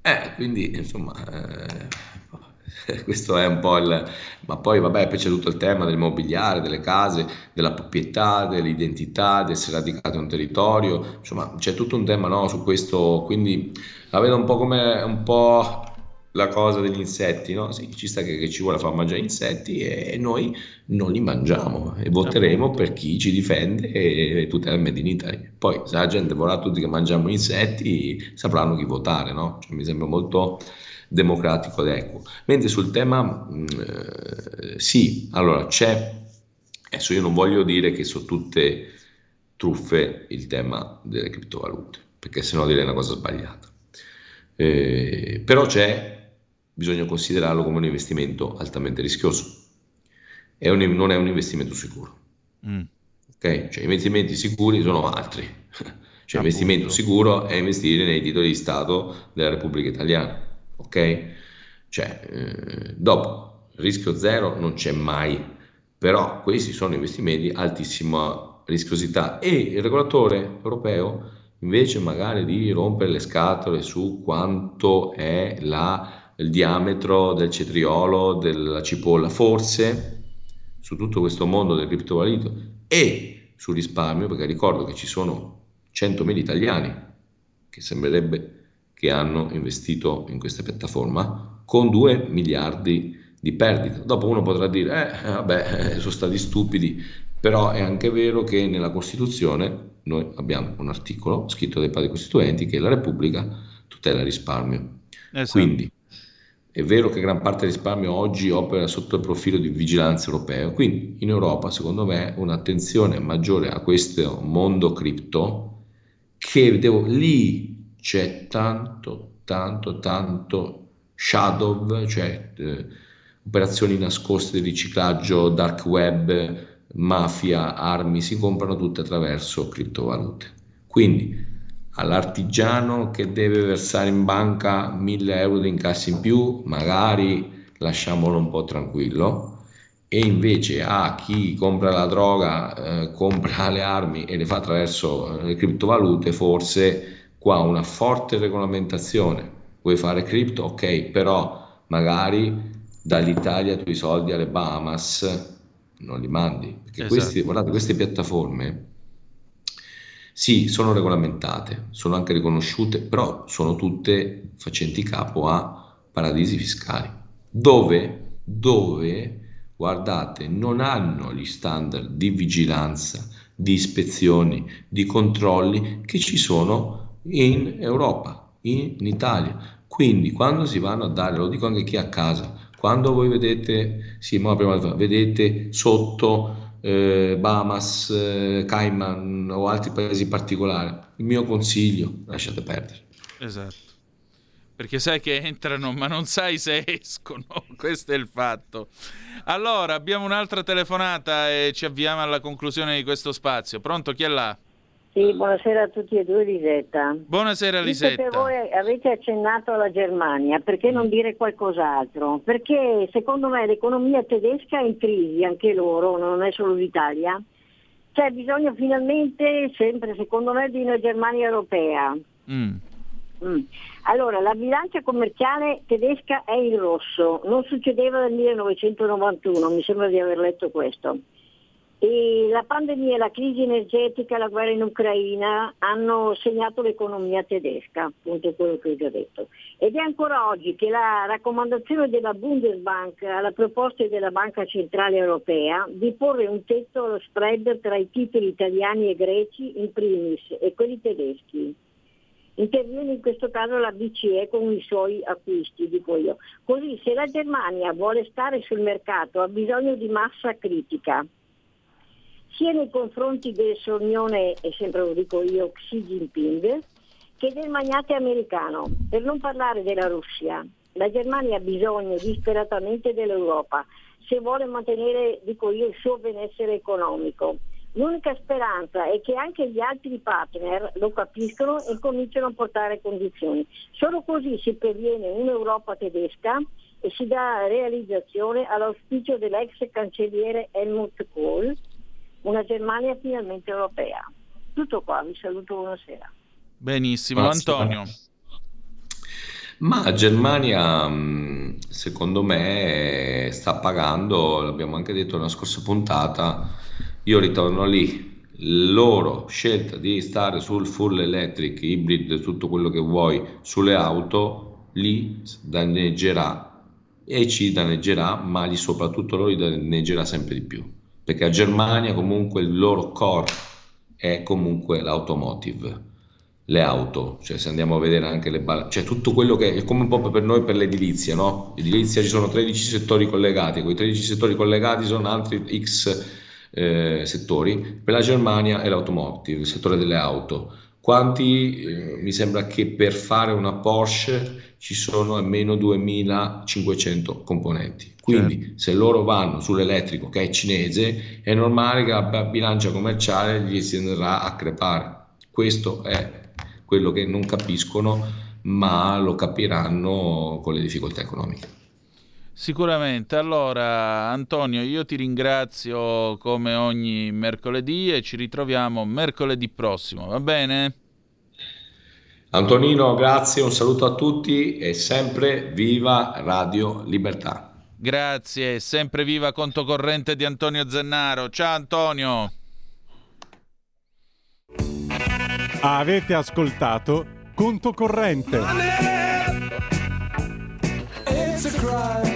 Eh, quindi insomma eh, questo è un po' il... ma poi vabbè, poi c'è tutto il tema del mobiliare, delle case, della proprietà, dell'identità, di essere radicato in un territorio, insomma c'è tutto un tema no, su questo, quindi la vedo un po' come un po' la cosa degli insetti, no? Sì, ci sta che, che, ci vuole far mangiare insetti e noi non li mangiamo e voteremo per chi ci difende e, e tutela il Made in Italy. Poi se la gente vorrà tutti che mangiamo insetti sapranno chi votare, no? Cioè, mi sembra molto democratico ed equo. Mentre sul tema, mh, eh, sì, allora c'è, adesso io non voglio dire che sono tutte truffe il tema delle criptovalute, perché sennò direi una cosa sbagliata. Eh, però c'è, bisogna considerarlo come un investimento altamente rischioso, è un, non è un investimento sicuro. Mm. Ok? Cioè, investimenti sicuri sono altri. Cioè, Appunto. investimento sicuro è investire nei titoli di Stato della Repubblica Italiana. Ok? Cioè, eh, dopo, rischio zero non c'è mai, però questi sono investimenti altissima rischiosità e il regolatore europeo invece magari di rompere le scatole su quanto è la- il diametro del cetriolo, della cipolla, forse su tutto questo mondo del criptovaluto e sul risparmio, perché ricordo che ci sono 100.000 italiani che sembrerebbe che hanno investito in questa piattaforma con 2 miliardi di perdita. Dopo uno potrà dire, eh, vabbè, eh, sono stati stupidi, però è anche vero che nella Costituzione noi abbiamo un articolo scritto dai padri costituenti che la Repubblica tutela il risparmio. Esatto. Quindi è vero che gran parte del risparmio oggi opera sotto il profilo di vigilanza europeo, quindi in Europa secondo me un'attenzione maggiore a questo mondo cripto che devo, lì c'è tanto, tanto, tanto shadow, cioè eh, operazioni nascoste di riciclaggio, dark web, mafia, armi, si comprano tutte attraverso criptovalute. Quindi all'artigiano che deve versare in banca 1000 euro di incassi in più, magari lasciamolo un po' tranquillo. E invece a chi compra la droga, eh, compra le armi e le fa attraverso eh, le criptovalute, forse qua una forte regolamentazione. Vuoi fare cripto? Ok, però magari dall'Italia tu i soldi alle Bahamas non li mandi. Perché Esatto. questi, guardate, queste piattaforme sì, sono regolamentate, sono anche riconosciute, però sono tutte facenti capo a paradisi fiscali, dove, dove, guardate, non hanno gli standard di vigilanza, di ispezioni, di controlli che ci sono in Europa, in Italia. Quindi quando si vanno a dare, lo dico anche chi è a casa, quando voi vedete, sì, ma prima vedete sotto eh, Bahamas, eh, Cayman o altri paesi particolari, il mio consiglio, lasciate perdere. Esatto. Perché sai che entrano, ma non sai se escono. Questo è il fatto. Allora, abbiamo un'altra telefonata e ci avviamo alla conclusione di questo spazio. Pronto? Chi è là? Sì, buonasera a tutti e due, Lisetta. Buonasera Visto Lisetta. voi avete accennato alla Germania, perché non dire qualcos'altro? Perché secondo me l'economia tedesca è in crisi, anche loro, non è solo l'Italia. C'è bisogno finalmente, sempre secondo me, di una Germania europea. Mm. Mm. Allora, la bilancia commerciale tedesca è in rosso, non succedeva dal 1991, mi sembra di aver letto questo. E la pandemia, la crisi energetica, la guerra in Ucraina hanno segnato l'economia tedesca, appunto quello che ho già detto. Ed è ancora oggi che la raccomandazione della Bundesbank alla proposta della Banca Centrale Europea di porre un tetto allo spread tra i titoli italiani e greci in primis e quelli tedeschi. Interviene in questo caso la BCE con i suoi acquisti, dico io. Così se la Germania vuole stare sul mercato ha bisogno di massa critica, sia nei confronti del sornione, e sempre lo dico io, Xi Jinping, che del magnate americano, per non parlare della Russia. La Germania ha bisogno disperatamente dell'Europa se vuole mantenere, dico io, il suo benessere economico. L'unica speranza è che anche gli altri partner lo capiscono e cominciano a portare condizioni. Solo così si previene un'Europa tedesca e si dà realizzazione all'auspicio dell'ex cancelliere Helmut Kohl, una Germania finalmente europea. Tutto qua, vi saluto buonasera. Benissimo, Grazie. Antonio. Ma la Germania, mh, secondo me, sta pagando, l'abbiamo anche detto nella scorsa puntata, io ritorno lì, loro scelta di stare sul full electric, hybrid, tutto quello che vuoi, sulle auto, lì danneggerà e ci danneggerà, ma lì soprattutto loro li danneggerà sempre di più, perché a Germania comunque il loro core è comunque l'automotive le auto, cioè se andiamo a vedere anche le bal- cioè tutto quello che è come un po' per noi per l'edilizia, no? Edilizia ci sono 13 settori collegati, quei 13 settori collegati sono altri X eh, settori, per la Germania è l'automotive, il settore delle auto, quanti eh, mi sembra che per fare una Porsche ci sono almeno 2500 componenti. Quindi certo. se loro vanno sull'elettrico che è cinese, è normale che la bilancia commerciale gli si andrà a crepare. Questo è quello che non capiscono, ma lo capiranno con le difficoltà economiche. Sicuramente. Allora, Antonio, io ti ringrazio come ogni mercoledì e ci ritroviamo mercoledì prossimo, va bene? Antonino, grazie, un saluto a tutti e sempre viva Radio Libertà. Grazie, sempre viva conto corrente di Antonio Zennaro. Ciao Antonio. Avete ascoltato Conto corrente. It's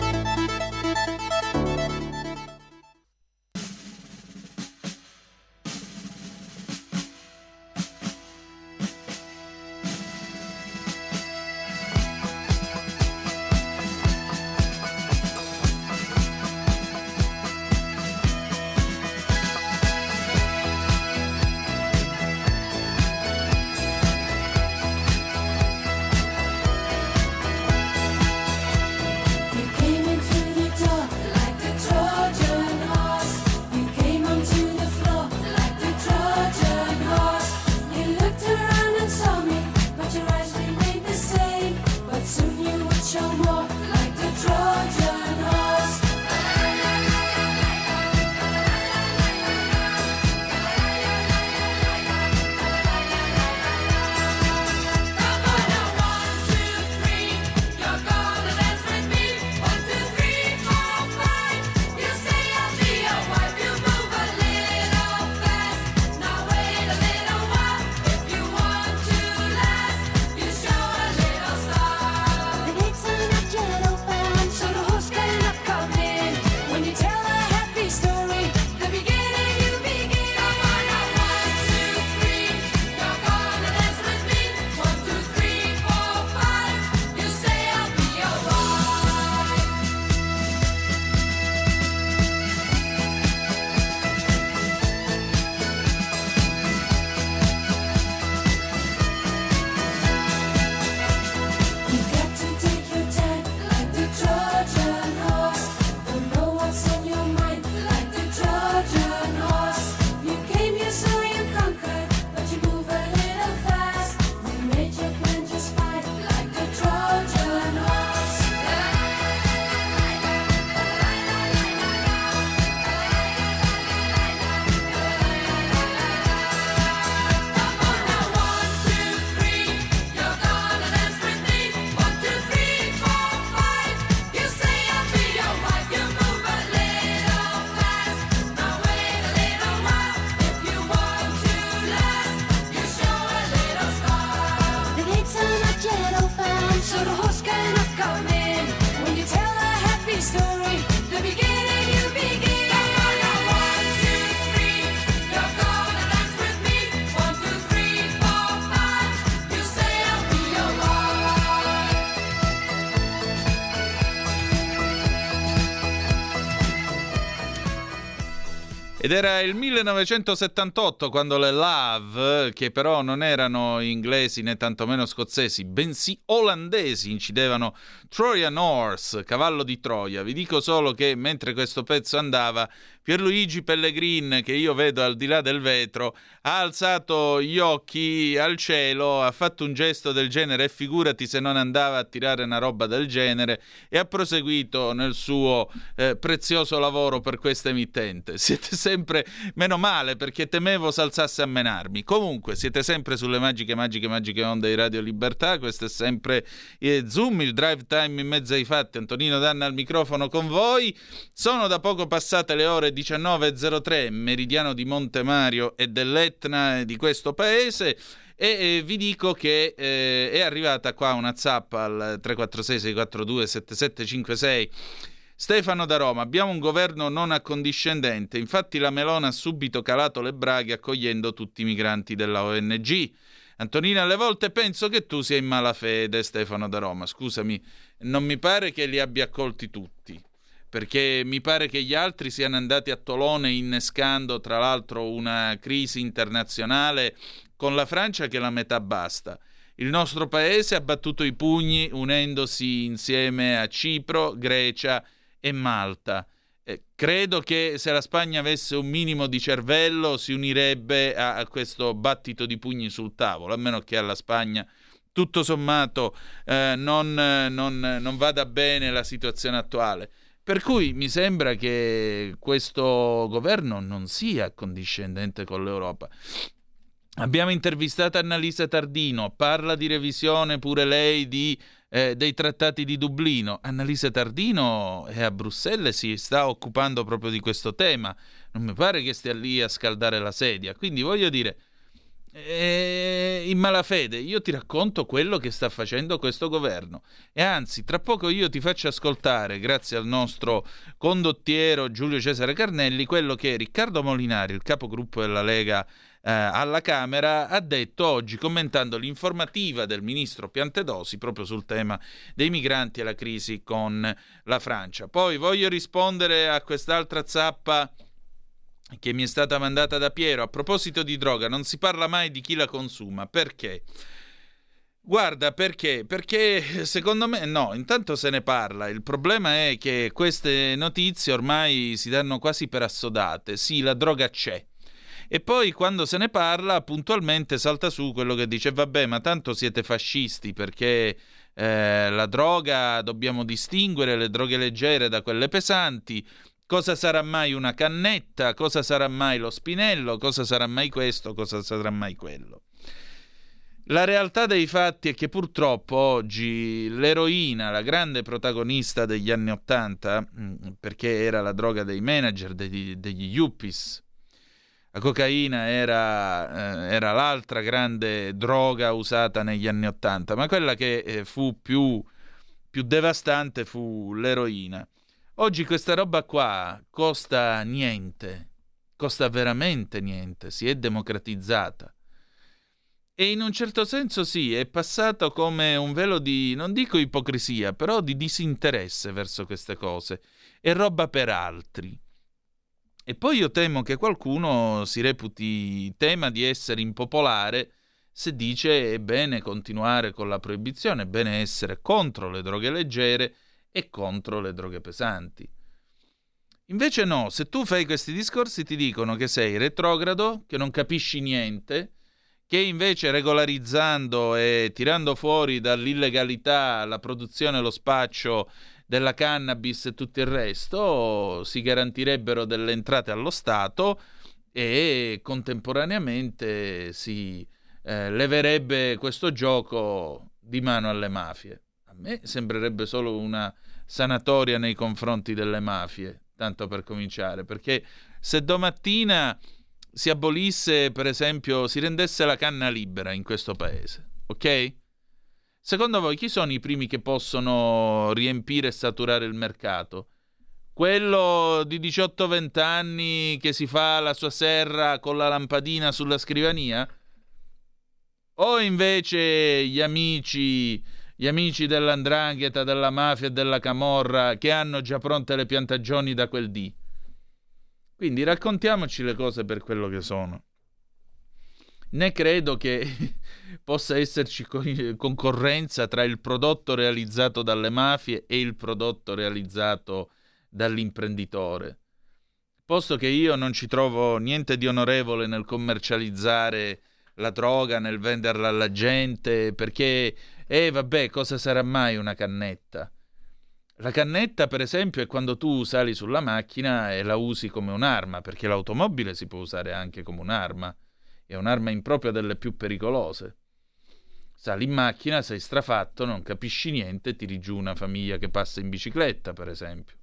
Ed era il 1978 quando le Love, che però non erano inglesi né tantomeno scozzesi, bensì olandesi, incidevano Trojan Horse, cavallo di Troia. Vi dico solo che mentre questo pezzo andava, Pierluigi Pellegrin, che io vedo al di là del vetro, ha alzato gli occhi al cielo, ha fatto un gesto del genere e figurati se non andava a tirare una roba del genere e ha proseguito nel suo eh, prezioso lavoro per questa emittente. Siete sempre meno male perché temevo s'alzasse a menarmi. Comunque siete sempre sulle magiche, magiche, magiche onde di Radio Libertà. Questo è sempre eh, Zoom, il drive time in mezzo ai fatti. Antonino Danna al microfono con voi. Sono da poco passate le ore 19.03, meridiano di Monte Mario e dell'Etna di questo paese. E vi dico che eh, è arrivata qua una zappa al 346 642 7756 Stefano da Roma, abbiamo un governo non accondiscendente, infatti la Melona ha subito calato le braghe accogliendo tutti i migranti della ONG. Antonina, alle volte penso che tu sia in malafede, Stefano da Roma. Scusami, non mi pare che li abbia accolti tutti, perché mi pare che gli altri siano andati a Tolone innescando tra l'altro una crisi internazionale con la Francia che la metà basta. Il nostro paese ha battuto i pugni unendosi insieme a Cipro, Grecia e Malta. Eh, credo che se la Spagna avesse un minimo di cervello si unirebbe a, a questo battito di pugni sul tavolo, a meno che alla Spagna tutto sommato eh, non, non, non vada bene la situazione attuale. Per cui mi sembra che questo governo non sia condiscendente con l'Europa. Abbiamo intervistato Annalisa Tardino, parla di revisione pure lei di eh, dei trattati di Dublino. Annalisa Tardino è a Bruxelles e si sta occupando proprio di questo tema. Non mi pare che stia lì a scaldare la sedia. Quindi voglio dire, eh, in malafede, io ti racconto quello che sta facendo questo governo. E anzi, tra poco io ti faccio ascoltare, grazie al nostro condottiero Giulio Cesare Carnelli, quello che Riccardo Molinari, il capogruppo della Lega eh, alla Camera, ha detto oggi commentando l'informativa del ministro Piantedosi proprio sul tema dei migranti e la crisi con la Francia. Poi voglio rispondere a quest'altra zappa che mi è stata mandata da Piero. A proposito di droga, non si parla mai di chi la consuma. Perché? Guarda, perché? Perché secondo me no, intanto se ne parla. Il problema è che queste notizie ormai si danno quasi per assodate. Sì, la droga c'è. E poi quando se ne parla, puntualmente salta su quello che dice: Vabbè, ma tanto siete fascisti perché eh, la droga dobbiamo distinguere le droghe leggere da quelle pesanti. Cosa sarà mai una cannetta? Cosa sarà mai lo spinello? Cosa sarà mai questo? Cosa sarà mai quello? La realtà dei fatti è che purtroppo oggi l'eroina, la grande protagonista degli anni Ottanta, mm, perché era la droga dei manager, degli, degli yuppies, la cocaina era, eh, era, l'altra grande droga usata negli anni Ottanta, ma quella che eh, fu più, più devastante fu l'eroina. Oggi questa roba qua costa niente, costa veramente niente, si è democratizzata. E in un certo senso sì, è passato come un velo di, non dico ipocrisia, però di disinteresse verso queste cose. È roba per altri. E poi io temo che qualcuno si reputi tema di essere impopolare se dice è bene continuare con la proibizione, è bene essere contro le droghe leggere e contro le droghe pesanti. Invece no, se tu fai questi discorsi ti dicono che sei retrogrado, che non capisci niente, che invece regolarizzando e tirando fuori dall'illegalità la produzione e lo spaccio della cannabis e tutto il resto si garantirebbero delle entrate allo Stato e contemporaneamente si eh, leverebbe questo gioco di mano alle mafie. Me sembrerebbe solo una sanatoria nei confronti delle mafie, tanto per cominciare, perché se domattina si abolisse, per esempio, si rendesse la canna libera in questo paese, ok? Secondo voi chi sono i primi che possono riempire e saturare il mercato? Quello di 18-20 anni che si fa la sua serra con la lampadina sulla scrivania? O invece gli amici, gli amici dell'andrangheta, della mafia e della camorra che hanno già pronte le piantagioni da quel dì? Quindi raccontiamoci le cose per quello che sono né credo che possa esserci concorrenza tra il prodotto realizzato dalle mafie e il prodotto realizzato dall'imprenditore. Posto che io non ci trovo niente di onorevole nel commercializzare la droga, nel venderla alla gente, perché, eh vabbè, cosa sarà mai una cannetta? La cannetta, per esempio, è quando tu sali sulla macchina e la usi come un'arma, perché l'automobile si può usare anche come un'arma è un'arma impropria delle più pericolose. Sali in macchina, sei strafatto, non capisci niente, tiri giù una famiglia che passa in bicicletta, per esempio.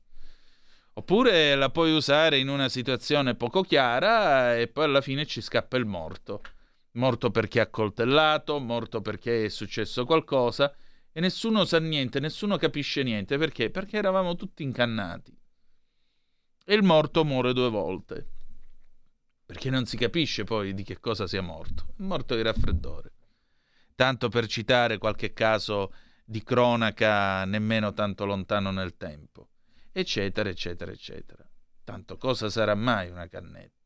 Oppure la puoi usare in una situazione poco chiara e poi alla fine ci scappa il morto. Morto perché ha coltellato, morto perché è successo qualcosa E nessuno sa niente, nessuno capisce niente. Perché? Perché eravamo tutti incannati. E il morto muore due volte. Perché non si capisce poi di che cosa sia morto. È morto di raffreddore. Tanto per citare qualche caso di cronaca nemmeno tanto lontano nel tempo. Eccetera, eccetera, eccetera. Tanto cosa sarà mai una cannetta?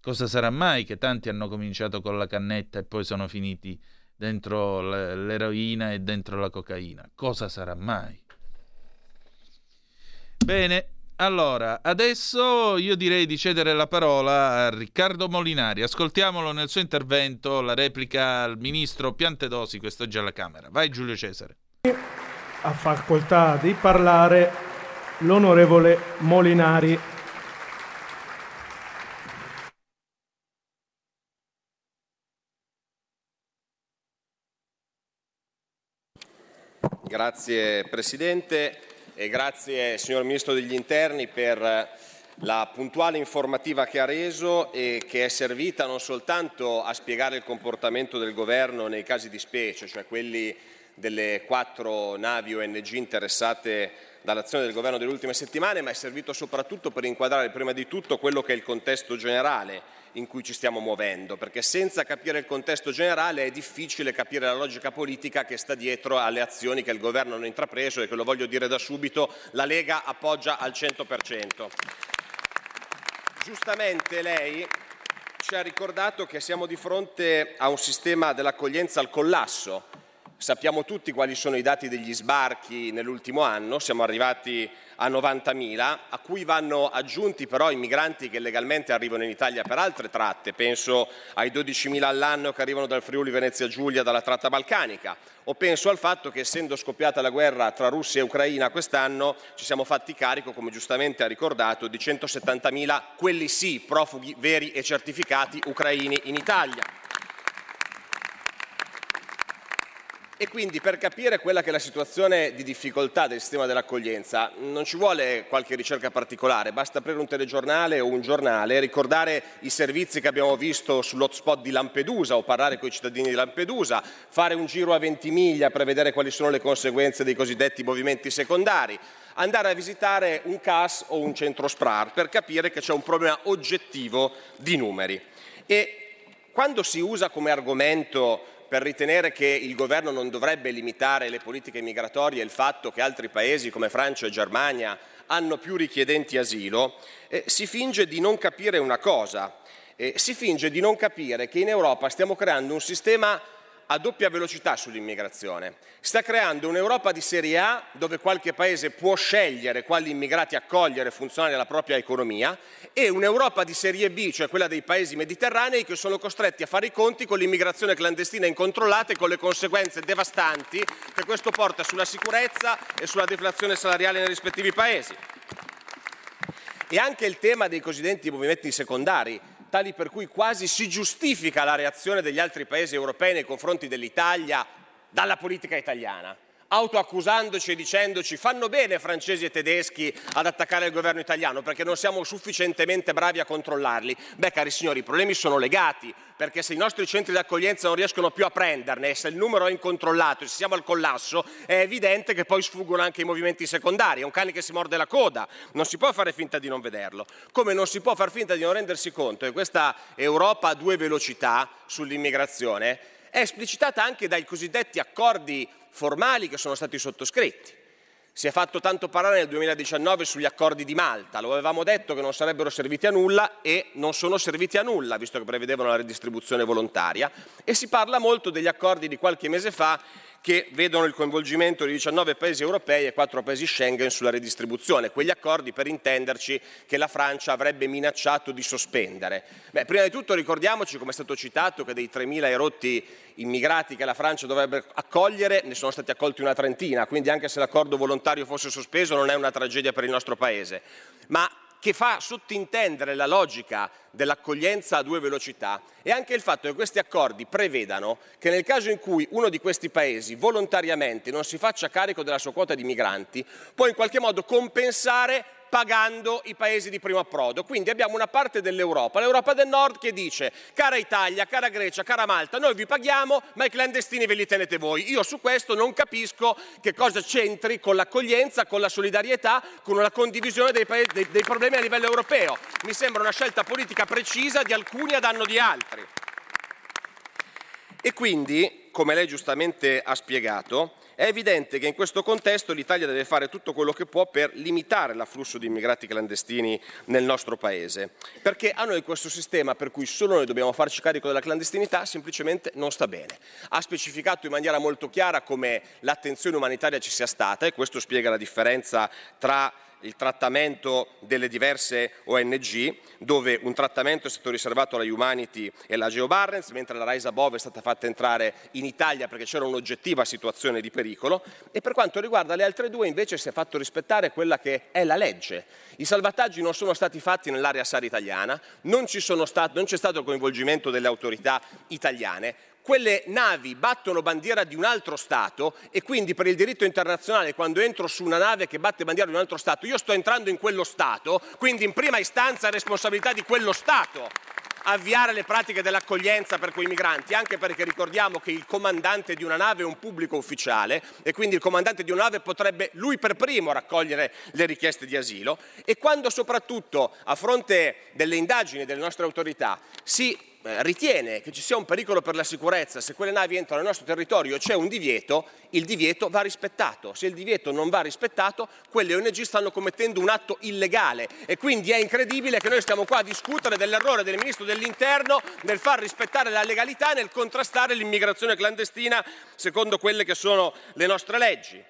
Cosa sarà mai che tanti hanno cominciato con la cannetta e poi sono finiti dentro l'eroina e dentro la cocaina. Cosa sarà mai? Bene, allora, adesso io direi di cedere la parola a Riccardo Molinari. Ascoltiamolo nel suo intervento, la replica al ministro Piantedosi, questo è già alla Camera. Vai Giulio Cesare. Ha facoltà di parlare l'onorevole Molinari. Grazie Presidente e grazie signor Ministro degli Interni per la puntuale informativa che ha reso e che è servita non soltanto a spiegare il comportamento del Governo nei casi di specie, cioè quelli delle quattro navi ONG interessate dall'azione del Governo delle ultime settimane, ma è servito soprattutto per inquadrare prima di tutto quello che è il contesto generale in cui ci stiamo muovendo, perché senza capire il contesto generale è difficile capire la logica politica che sta dietro alle azioni che il Governo ha intrapreso e che, lo voglio dire da subito, la Lega appoggia al 100%. Giustamente lei ci ha ricordato che siamo di fronte a un sistema dell'accoglienza al collasso. Sappiamo tutti quali sono i dati degli sbarchi nell'ultimo anno, siamo arrivati a 90.000, a cui vanno aggiunti però i migranti che legalmente arrivano in Italia per altre tratte, penso ai 12.000 all'anno che arrivano dal Friuli Venezia Giulia dalla tratta balcanica, o penso al fatto che essendo scoppiata la guerra tra Russia e Ucraina quest'anno ci siamo fatti carico, come giustamente ha ricordato, di 170.000, quelli sì, profughi veri e certificati ucraini in Italia. E quindi per capire quella che è la situazione di difficoltà del sistema dell'accoglienza non ci vuole qualche ricerca particolare, basta aprire un telegiornale o un giornale, ricordare i servizi che abbiamo visto sull'hotspot di Lampedusa o parlare con i cittadini di Lampedusa, fare un giro a Ventimiglia per vedere quali sono le conseguenze dei cosiddetti movimenti secondari, andare a visitare un CAS o un centro SPRAR per capire che c'è un problema oggettivo di numeri. E quando si usa come argomento per ritenere che il governo non dovrebbe limitare le politiche migratorie il fatto che altri paesi come Francia e Germania hanno più richiedenti asilo, eh, si finge di non capire una cosa, eh, si finge di non capire che in Europa stiamo creando un sistema a doppia velocità sull'immigrazione. Sta creando un'Europa di serie A dove qualche paese può scegliere quali immigrati accogliere funzionare alla propria economia e un'Europa di serie B, cioè quella dei paesi mediterranei che sono costretti a fare i conti con l'immigrazione clandestina incontrollata e con le conseguenze devastanti che questo porta sulla sicurezza e sulla deflazione salariale nei rispettivi paesi. E anche il tema dei cosiddetti movimenti secondari tali per cui quasi si giustifica la reazione degli altri paesi europei nei confronti dell'Italia dalla politica italiana autoaccusandoci e dicendoci fanno bene francesi e tedeschi ad attaccare il governo italiano perché non siamo sufficientemente bravi a controllarli. Beh, cari signori, i problemi sono legati perché se i nostri centri di accoglienza non riescono più a prenderne se il numero è incontrollato e se siamo al collasso, è evidente che poi sfuggono anche i movimenti secondari. È un cane che si morde la coda, non si può fare finta di non vederlo. Come non si può far finta di non rendersi conto che questa Europa a due velocità sull'immigrazione è esplicitata anche dai cosiddetti accordi formali che sono stati sottoscritti. Si è fatto tanto parlare nel 2019 sugli accordi di Malta, lo avevamo detto che non sarebbero serviti a nulla e non sono serviti a nulla, visto che prevedevano la redistribuzione volontaria, e si parla molto degli accordi di qualche mese fa che vedono il coinvolgimento di 19 paesi europei e 4 paesi Schengen sulla redistribuzione, quegli accordi per intenderci che la Francia avrebbe minacciato di sospendere. Beh, prima di tutto ricordiamoci, come è stato citato, che dei 3.000 erotti immigrati che la Francia dovrebbe accogliere ne sono stati accolti una trentina, quindi anche se l'accordo volontario fosse sospeso non è una tragedia per il nostro Paese. Ma che fa sottintendere la logica dell'accoglienza a due velocità è anche il fatto che questi accordi prevedano che nel caso in cui uno di questi paesi volontariamente non si faccia carico della sua quota di migranti, può in qualche modo compensare pagando i paesi di primo approdo. Quindi abbiamo una parte dell'Europa, l'Europa del Nord, che dice cara Italia, cara Grecia, cara Malta, noi vi paghiamo, ma i clandestini ve li tenete voi. Io su questo non capisco che cosa c'entri con l'accoglienza, con la solidarietà, con la condivisione dei, dei, dei problemi a livello europeo. Mi sembra una scelta politica precisa di alcuni a danno di altri. E quindi, come lei giustamente ha spiegato, è evidente che in questo contesto l'Italia deve fare tutto quello che può per limitare l'afflusso di immigrati clandestini nel nostro Paese, perché a noi questo sistema per cui solo noi dobbiamo farci carico della clandestinità semplicemente non sta bene. Ha specificato in maniera molto chiara come l'attenzione umanitaria ci sia stata e questo spiega la differenza tra il trattamento delle diverse ONG, dove un trattamento è stato riservato alla Humanity e alla Geo Barnes, mentre la Raisa Bove è stata fatta entrare in Italia perché c'era un'oggettiva situazione di pericolo e per quanto riguarda le altre due invece si è fatto rispettare quella che è la legge. I salvataggi non sono stati fatti nell'area SAR italiana, non, stato, non c'è stato il coinvolgimento delle autorità italiane, quelle navi battono bandiera di un altro Stato e quindi per il diritto internazionale quando entro su una nave che batte bandiera di un altro Stato io sto entrando in quello Stato, quindi in prima istanza è responsabilità di quello Stato avviare le pratiche dell'accoglienza per quei migranti, anche perché ricordiamo che il comandante di una nave è un pubblico ufficiale e quindi il comandante di una nave potrebbe lui per primo raccogliere le richieste di asilo e quando soprattutto a fronte delle indagini delle nostre autorità si ritiene che ci sia un pericolo per la sicurezza, se quelle navi entrano nel nostro territorio c'è un divieto, il divieto va rispettato. Se il divieto non va rispettato, quelle ONG stanno commettendo un atto illegale e quindi è incredibile che noi stiamo qua a discutere dell'errore del Ministro dell'Interno nel far rispettare la legalità nel contrastare l'immigrazione clandestina secondo quelle che sono le nostre leggi.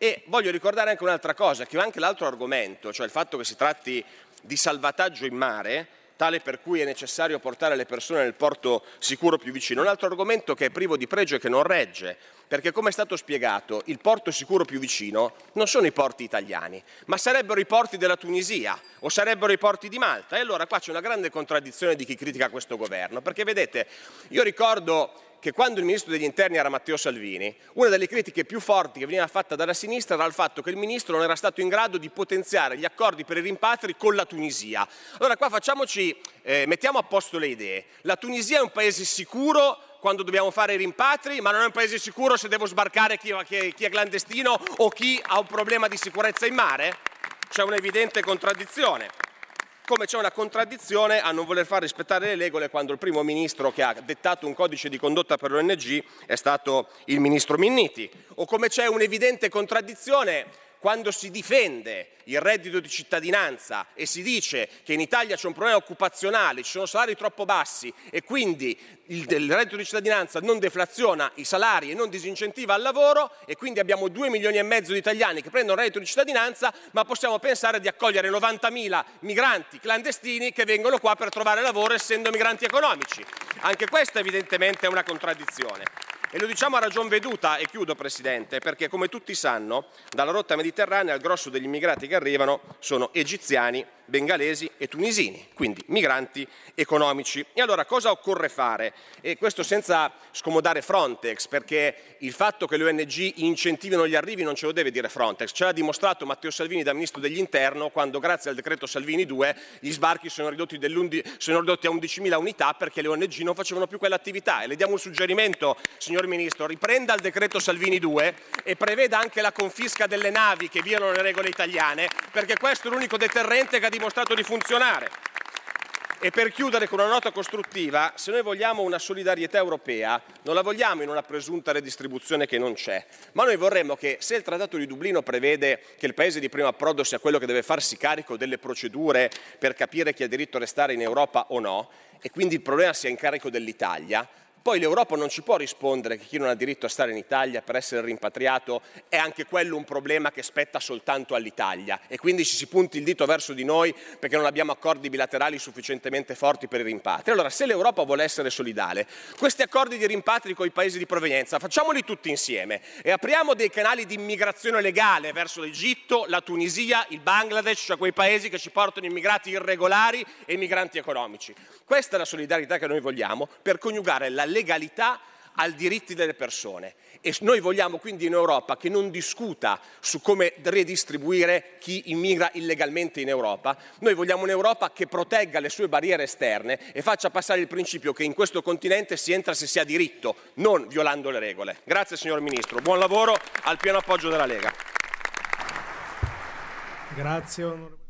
E voglio ricordare anche un'altra cosa, che anche l'altro argomento, cioè il fatto che si tratti di salvataggio in mare, tale per cui è necessario portare le persone nel porto sicuro più vicino. Un altro argomento che è privo di pregio e che non regge, perché come è stato spiegato, il porto sicuro più vicino non sono i porti italiani, ma sarebbero i porti della Tunisia o sarebbero i porti di Malta. E allora qua c'è una grande contraddizione di chi critica questo governo, perché vedete, io ricordo che quando il ministro degli interni era Matteo Salvini, una delle critiche più forti che veniva fatta dalla sinistra era il fatto che il ministro non era stato in grado di potenziare gli accordi per i rimpatri con la Tunisia. Allora qua facciamoci, eh, mettiamo a posto le idee. La Tunisia è un paese sicuro quando dobbiamo fare i rimpatri, ma non è un paese sicuro se devo sbarcare chi, chi, è clandestino o chi ha un problema di sicurezza in mare? C'è un'evidente contraddizione come c'è una contraddizione a non voler far rispettare le regole quando il primo ministro che ha dettato un codice di condotta per l'ONG è stato il ministro Minniti, o come c'è un'evidente contraddizione quando si difende il reddito di cittadinanza e si dice che in Italia c'è un problema occupazionale, ci sono salari troppo bassi e quindi il, il reddito di cittadinanza non deflaziona i salari e non disincentiva il lavoro e quindi abbiamo 2 milioni e mezzo di italiani che prendono il reddito di cittadinanza, ma possiamo pensare di accogliere 90.000 migranti clandestini che vengono qua per trovare lavoro essendo migranti economici. Anche questa evidentemente è una contraddizione. E lo diciamo a ragion veduta, e chiudo Presidente, perché come tutti sanno, dalla rotta mediterranea il grosso degli immigrati che arrivano sono egiziani, bengalesi e tunisini, quindi migranti economici. E allora cosa occorre fare? E questo senza scomodare Frontex, perché il fatto che le ONG incentivino gli arrivi non ce lo deve dire Frontex, ce l'ha dimostrato Matteo Salvini da Ministro dell'Interno quando grazie al decreto Salvini 2 gli sbarchi sono ridotti, sono ridotti a 11.000 unità perché le ONG non facevano più quell'attività. E le diamo un suggerimento, signor Ministro, riprenda il decreto Salvini 2 e preveda anche la confisca delle navi che violano le regole italiane, perché questo è l'unico deterrente che ha dimostrato di funzionare. E per chiudere con una nota costruttiva, se noi vogliamo una solidarietà europea, non la vogliamo in una presunta redistribuzione che non c'è, ma noi vorremmo che se il Trattato di Dublino prevede che il paese di primo approdo sia quello che deve farsi carico delle procedure per capire chi ha diritto a restare in Europa o no, e quindi il problema sia in carico dell'Italia, poi l'Europa non ci può rispondere che chi non ha diritto a stare in Italia per essere rimpatriato è anche quello un problema che spetta soltanto all'Italia e quindi ci si punti il dito verso di noi perché non abbiamo accordi bilaterali sufficientemente forti per i rimpatri. Allora, se l'Europa vuole essere solidale, questi accordi di rimpatri con i paesi di provenienza facciamoli tutti insieme e apriamo dei canali di immigrazione legale verso l'Egitto, la Tunisia, il Bangladesh, cioè quei paesi che ci portano immigrati irregolari e migranti economici. Questa è la solidarietà che noi vogliamo per coniugare la legalità ai diritti delle persone. E noi vogliamo quindi un'Europa che non discuta su come redistribuire chi immigra illegalmente in Europa, noi vogliamo un'Europa che protegga le sue barriere esterne e faccia passare il principio che in questo continente si entra se si ha diritto, non violando le regole. Grazie signor Ministro, buon lavoro al pieno appoggio della Lega. Grazie.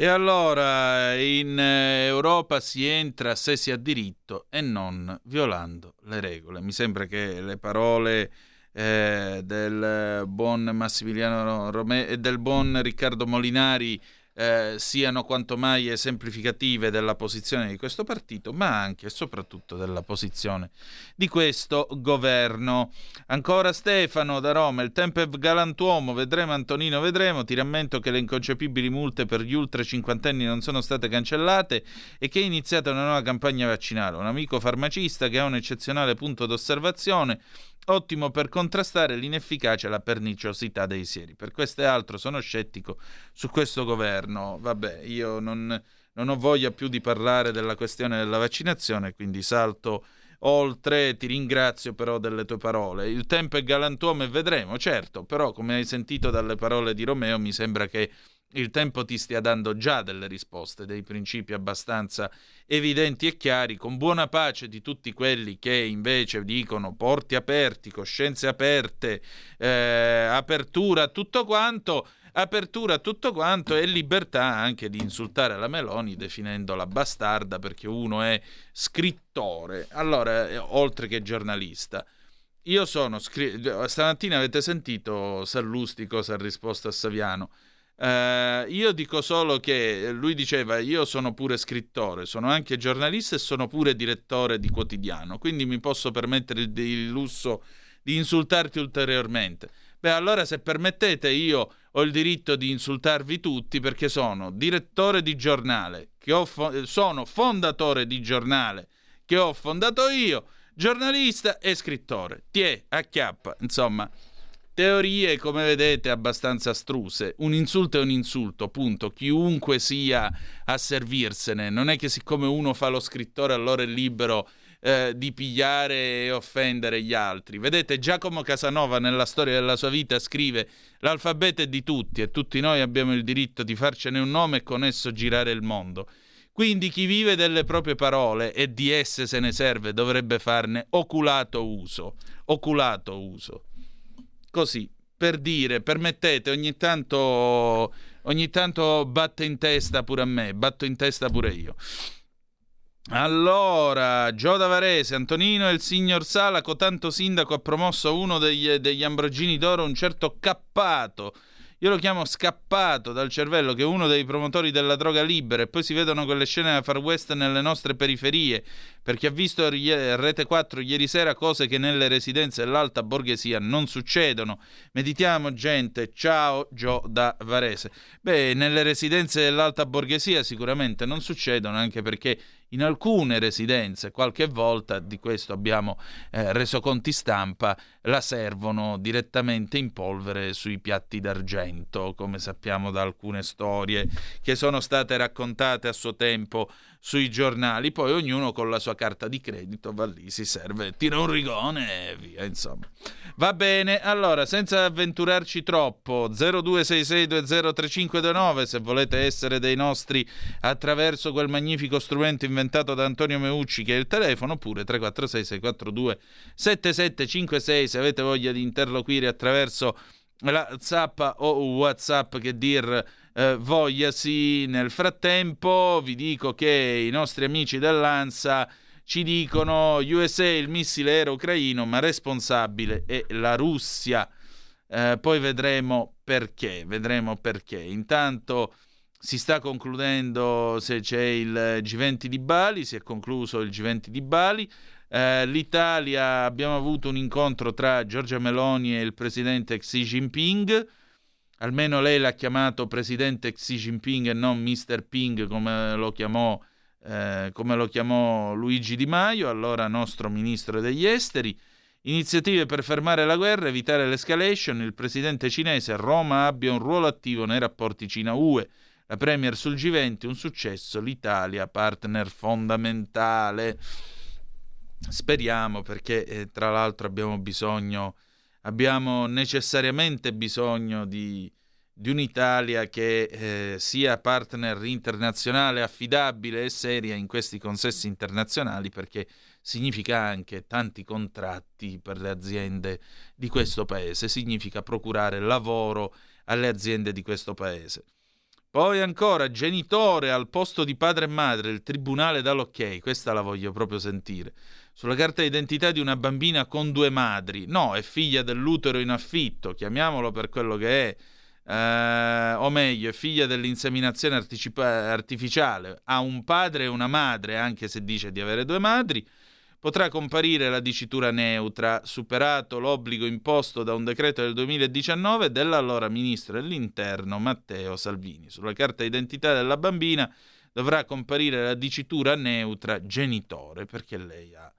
E allora in eh, Europa si entra se si ha diritto e non violando le regole. Mi sembra che le parole eh, del buon Massimiliano Romeo e del buon Riccardo Molinari eh, siano quanto mai esemplificative della posizione di questo partito, ma anche e soprattutto della posizione di questo governo. Ancora Stefano da Roma, il tempo è galantuomo, vedremo Antonino, vedremo. Ti rammento che le inconcepibili multe per gli ultra cinquantenni non sono state cancellate e che è iniziata una nuova campagna vaccinale. Un amico farmacista che ha un eccezionale punto d'osservazione ottimo per contrastare l'inefficacia e la perniciosità dei sieri. Per questo e altro sono scettico su questo governo. Vabbè, io non, non ho voglia più di parlare della questione della vaccinazione, quindi salto oltre. Ti ringrazio però delle tue parole. Il tempo è galantuomo e vedremo, certo, però come hai sentito dalle parole di Romeo mi sembra che il tempo ti stia dando già delle risposte, dei principi abbastanza evidenti e chiari, con buona pace di tutti quelli che invece dicono porti aperti, coscienze aperte, eh, apertura a tutto quanto, apertura a tutto quanto e libertà anche di insultare la Meloni definendola bastarda perché uno è scrittore, allora, eh, oltre che giornalista. Io sono scritto, stamattina avete sentito Sallusti cosa ha risposto a Saviano. Uh, io dico solo che lui diceva io sono pure scrittore, sono anche giornalista e sono pure direttore di quotidiano, quindi mi posso permettere il, il lusso di insultarti ulteriormente. Beh, allora se permettete io ho il diritto di insultarvi tutti perché sono direttore di giornale, fo- sono fondatore di giornale che ho fondato io, giornalista e scrittore. Tiè, acchiappa, insomma teorie, come vedete, abbastanza astruse. Un insulto è un insulto, punto. Chiunque sia a servirsene. Non è che siccome uno fa lo scrittore allora è libero eh, di pigliare e offendere gli altri. Vedete, Giacomo Casanova nella storia della sua vita scrive l'alfabeto è di tutti e tutti noi abbiamo il diritto di farcene un nome e con esso girare il mondo. Quindi chi vive delle proprie parole e di esse se ne serve dovrebbe farne oculato uso. Oculato uso così, per dire, permettete, ogni tanto, ogni tanto batte in testa pure a me, batto in testa pure io. Allora, Gio Davarese, Antonino e il signor Salaco, tanto sindaco, ha promosso uno degli, degli Ambrogini d'Oro, un certo Cappato, io lo chiamo scappato dal cervello, che è uno dei promotori della droga libera, e poi si vedono quelle scene da far west nelle nostre periferie. Per chi ha visto Rete 4 ieri sera cose che nelle residenze dell'alta borghesia non succedono. Meditiamo, gente. Ciao, Gio da Varese. Beh, nelle residenze dell'alta borghesia sicuramente non succedono, anche perché in alcune residenze, qualche volta, di questo abbiamo eh, reso conti stampa, la servono direttamente in polvere sui piatti d'argento, come sappiamo da alcune storie che sono state raccontate a suo tempo sui giornali, poi ognuno con la sua carta di credito va lì, si serve, tira un rigone e via, insomma. Va bene, allora, senza avventurarci troppo, 0266203529 se volete essere dei nostri attraverso quel magnifico strumento inventato da Antonio Meucci che è il telefono, oppure 346 642 7756 se avete voglia di interloquire attraverso la zappa o WhatsApp che dir eh, vogliasi. Nel frattempo vi dico che i nostri amici dell'ANSA ci dicono USA il missile era ucraino ma responsabile è la Russia. Eh, poi vedremo perché, vedremo perché. Intanto si sta concludendo se c'è il G20 di Bali, si è concluso il G20 di Bali. Eh, L'Italia abbiamo avuto un incontro tra Giorgia Meloni e il presidente Xi Jinping almeno lei l'ha chiamato presidente Xi Jinping e non Mr. Ping come lo chiamò, eh, come lo chiamò Luigi Di Maio, allora nostro ministro degli esteri. Iniziative per fermare la guerra, evitare l'escalation, il presidente cinese Roma abbia un ruolo attivo nei rapporti Cina-UE. La Premier sul G20, un successo, l'Italia partner fondamentale. speriamo perché eh, tra l'altro abbiamo bisogno, abbiamo necessariamente bisogno di, di un'Italia che eh, sia partner internazionale affidabile e seria in questi consessi internazionali perché significa anche tanti contratti per le aziende di questo paese, significa procurare lavoro alle aziende di questo paese. Poi ancora, genitore al posto di padre e madre, il tribunale dà l'ok, questa la voglio proprio sentire. Sulla carta d'identità di una bambina con due madri, no, è figlia dell'utero in affitto, chiamiamolo per quello che è, eh, o meglio, è figlia dell'inseminazione artificiale, ha un padre e una madre, anche se dice di avere due madri, potrà comparire la dicitura neutra, superato l'obbligo imposto da un decreto del 2019 dell'allora ministro dell'Interno Matteo Salvini. Sulla carta d'identità della bambina dovrà comparire la dicitura neutra genitore, perché lei ha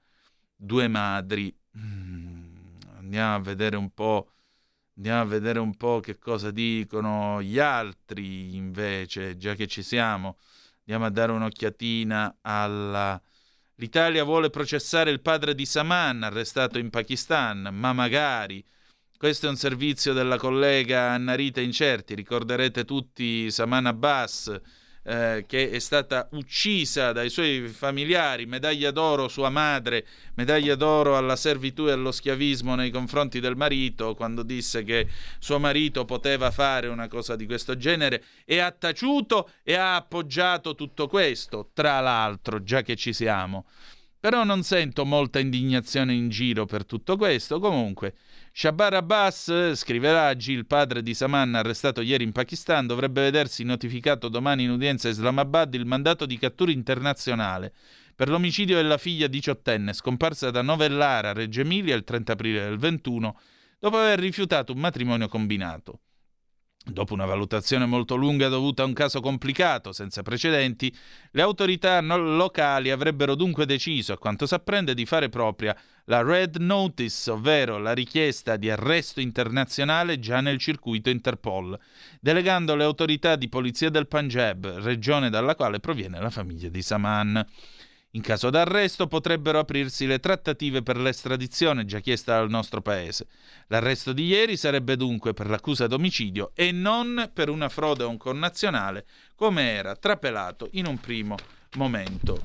due madri. Mm, andiamo a vedere un po'. Andiamo a vedere un po' che cosa dicono gli altri invece, già che ci siamo. Andiamo a dare un'occhiatina alla, L'Italia vuole processare il padre di Saman, arrestato in Pakistan, ma magari. Questo è un servizio della collega Annarita Incerti. Ricorderete tutti Saman Abbas, eh, che è stata uccisa dai suoi familiari, medaglia d'oro sua madre, medaglia d'oro alla servitù e allo schiavismo nei confronti del marito, quando disse che suo marito poteva fare una cosa di questo genere e ha taciuto e ha appoggiato tutto questo, tra l'altro, già che ci siamo. Però non sento molta indignazione in giro per tutto questo. Comunque, Shabar Abbas, scriverà Gil, padre di Saman, arrestato ieri in Pakistan, dovrebbe vedersi notificato domani in udienza a Islamabad il mandato di cattura internazionale per l'omicidio della figlia diciottenne scomparsa da Novellara, Reggio Emilia, il 30 aprile del 21, dopo aver rifiutato un matrimonio combinato. Dopo una valutazione molto lunga dovuta a un caso complicato, senza precedenti, le autorità locali avrebbero dunque deciso, a quanto si apprende, di fare propria la Red Notice, ovvero la richiesta di arresto internazionale già nel circuito Interpol, delegando le autorità di polizia del Punjab, regione dalla quale proviene la famiglia di Saman. In caso d'arresto potrebbero aprirsi le trattative per l'estradizione già chiesta dal nostro paese. L'arresto di ieri sarebbe dunque per l'accusa d'omicidio e non per una frode a un connazionale, come era trapelato in un primo momento.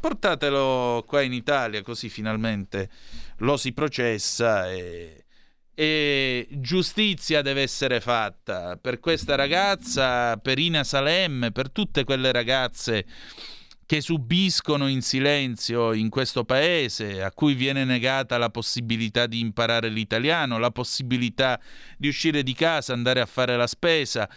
Portatelo qua in Italia così finalmente lo si processa e, e giustizia deve essere fatta per questa ragazza, per Ina Salem, per tutte quelle ragazze che subiscono in silenzio in questo paese, a cui viene negata la possibilità di imparare l'italiano, la possibilità di uscire di casa, andare a fare la spesa,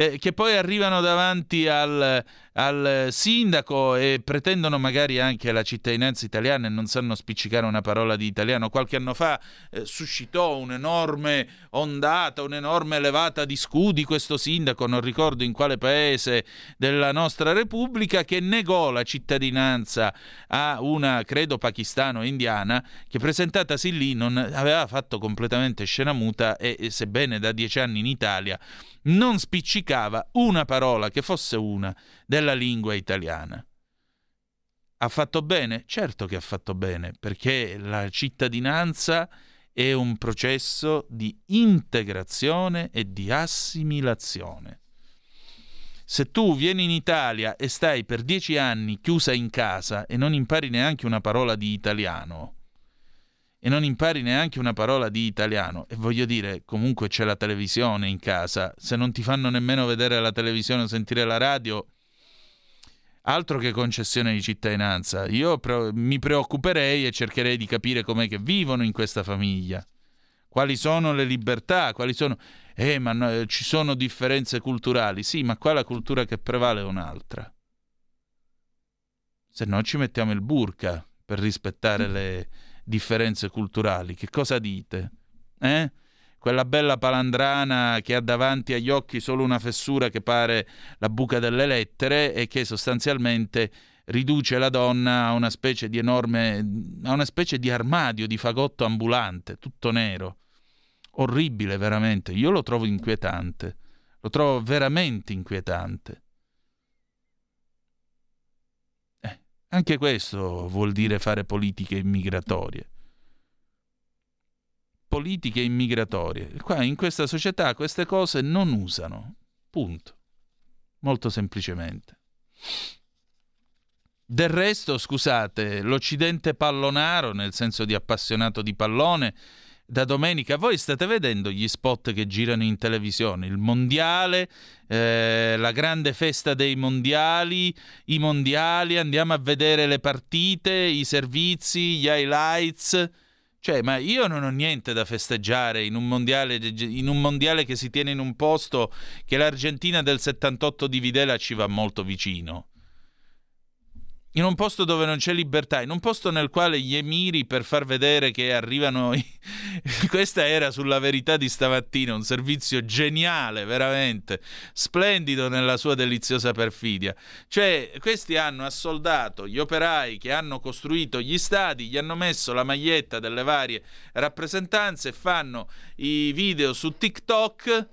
eh, che poi arrivano davanti al, al sindaco e pretendono magari anche la cittadinanza italiana e non sanno spiccicare una parola di italiano. Qualche anno fa eh, suscitò un'enorme ondata, un'enorme levata di scudi questo sindaco, non ricordo in quale paese della nostra Repubblica, che negò la cittadinanza a una, credo, pakistano indiana, che presentatasi lì non aveva fatto completamente scena muta e, e sebbene da dieci anni in Italia non spiccicava una parola che fosse una della lingua italiana. Ha fatto bene? Certo che ha fatto bene, perché la cittadinanza è un processo di integrazione e di assimilazione. Se tu vieni in Italia e stai per dieci anni chiusa in casa e non impari neanche una parola di italiano, e non impari neanche una parola di italiano. E voglio dire, comunque c'è la televisione in casa, se non ti fanno nemmeno vedere la televisione o sentire la radio, altro che concessione di cittadinanza. Io pre- mi preoccuperei e cercherei di capire com'è che vivono in questa famiglia. Quali sono le libertà? Quali sono... Eh, ma no, ci sono differenze culturali. Sì, ma qua la cultura che prevale è un'altra. Se no ci mettiamo il burka per rispettare le differenze culturali. Che cosa dite? Eh? Quella bella palandrana che ha davanti agli occhi solo una fessura che pare la buca delle lettere e che sostanzialmente riduce la donna a una specie di enorme a una specie di armadio di fagotto ambulante, tutto nero. Orribile veramente. Io lo trovo inquietante. Lo trovo veramente inquietante. Anche questo vuol dire fare politiche immigratorie. Politiche immigratorie. Qua in questa società queste cose non usano. Punto. Molto semplicemente. Del resto, scusate, l'Occidente pallonaro, nel senso di appassionato di pallone, da domenica voi state vedendo gli spot che girano in televisione, il mondiale, eh, la grande festa dei mondiali, i mondiali, andiamo a vedere le partite, i servizi, gli highlights. Cioè, ma io non ho niente da festeggiare in un, mondiale, in un mondiale che si tiene in un posto che l'Argentina del 78 di Videla ci va molto vicino in un posto dove non c'è libertà, in un posto nel quale gli emiri per far vedere che arrivano... I... Questa era sulla verità di stamattina, un servizio geniale, veramente, splendido nella sua deliziosa perfidia. Cioè, questi hanno assoldato gli operai che hanno costruito gli stadi, gli hanno messo la maglietta delle varie rappresentanze, fanno i video su TikTok,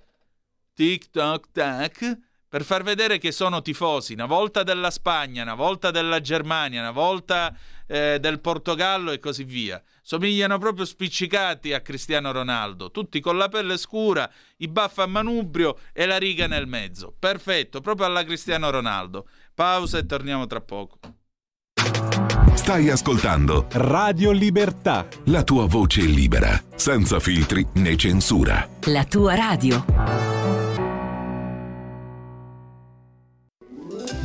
TikTok, tac, per far vedere che sono tifosi, una volta della Spagna, una volta della Germania, una volta eh, del Portogallo e così via. Somigliano proprio spiccicati a Cristiano Ronaldo, tutti con la pelle scura, i baffi a manubrio e la riga nel mezzo. Perfetto, proprio alla Cristiano Ronaldo. Pausa e torniamo tra poco. Stai ascoltando Radio Libertà. La tua voce libera, senza filtri né censura. La tua radio.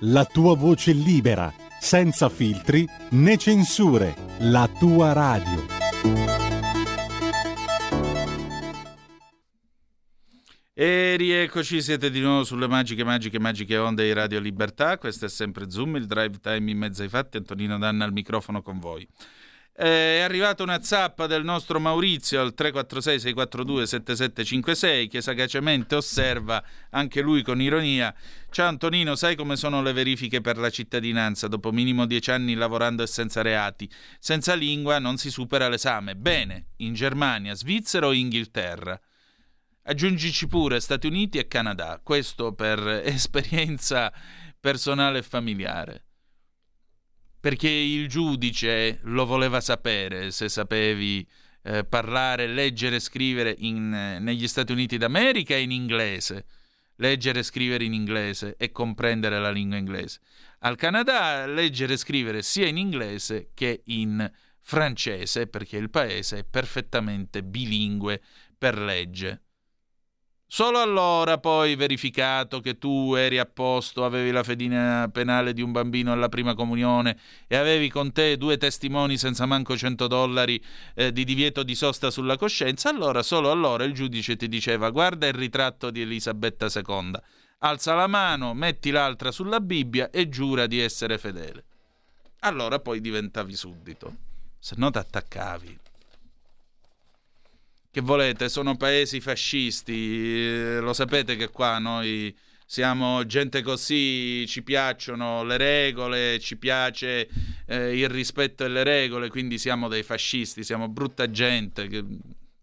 la tua voce libera, senza filtri né censure, la tua radio. E rieccoci, siete di nuovo sulle magiche, magiche, magiche onde di Radio Libertà. Questo è sempre Zoom, il drive time in mezzo ai fatti. Antonino Danna al microfono con voi. Eh, è arrivata una zappa del nostro Maurizio al 346-642-7756 che sagacemente osserva, anche lui con ironia, Ciao Antonino, sai come sono le verifiche per la cittadinanza dopo minimo dieci anni lavorando e senza reati? Senza lingua non si supera l'esame. Bene, in Germania, Svizzera o Inghilterra? Aggiungici pure Stati Uniti e Canada, questo per esperienza personale e familiare perché il giudice lo voleva sapere se sapevi eh, parlare, leggere e scrivere in, eh, negli Stati Uniti d'America in inglese, leggere e scrivere in inglese e comprendere la lingua inglese. Al Canada leggere e scrivere sia in inglese che in francese, perché il paese è perfettamente bilingue per legge. Solo allora poi verificato che tu eri a posto, avevi la fedina penale di un bambino alla prima comunione e avevi con te due testimoni senza manco 100 dollari eh, di divieto di sosta sulla coscienza, allora solo allora il giudice ti diceva guarda il ritratto di Elisabetta II, alza la mano, metti l'altra sulla Bibbia e giura di essere fedele. Allora poi diventavi suddito, se no ti attaccavi che volete, sono paesi fascisti, eh, lo sapete che qua noi siamo gente così, ci piacciono le regole, ci piace eh, il rispetto delle regole, quindi siamo dei fascisti, siamo brutta gente, che,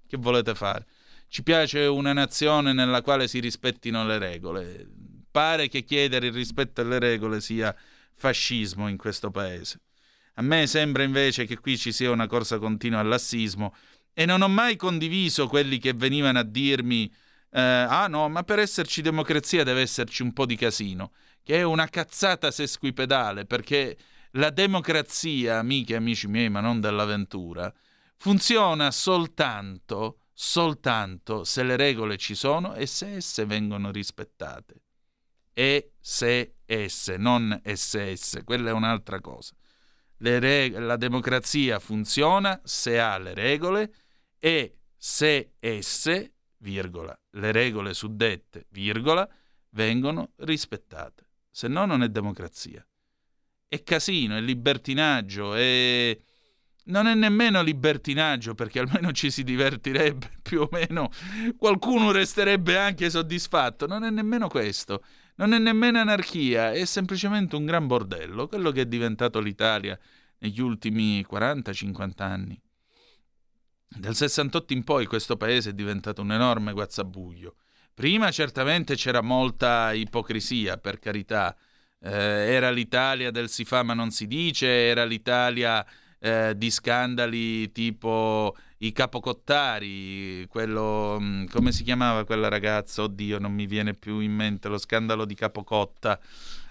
che volete fare? Ci piace una nazione nella quale si rispettino le regole. Pare che chiedere il rispetto delle regole sia fascismo in questo paese. A me sembra invece che qui ci sia una corsa continua al lassismo e non ho mai condiviso quelli che venivano a dirmi eh, ah no, ma per esserci democrazia deve esserci un po' di casino, che è una cazzata sesquipedale, perché la democrazia, amiche e amici miei, ma non dell'avventura, funziona soltanto, soltanto se le regole ci sono e se esse vengono rispettate. E se esse, non SS, quella è un'altra cosa. Reg- la democrazia funziona se ha le regole e se esse, virgola, le regole suddette, virgola, vengono rispettate. Se no non è democrazia. è casino, è libertinaggio, è... non è nemmeno libertinaggio perché almeno ci si divertirebbe più o meno, qualcuno resterebbe anche soddisfatto, non è nemmeno questo, non è nemmeno anarchia, è semplicemente un gran bordello, quello che è diventato l'Italia negli ultimi 40-50 anni. Dal 68 in poi questo paese è diventato un enorme guazzabuglio. Prima certamente c'era molta ipocrisia, per carità. Eh, era l'Italia del si fa ma non si dice, era l'Italia eh, di scandali tipo i capocottari, quello mm, come si chiamava quella ragazza? Oddio, non mi viene più in mente lo scandalo di Capocotta.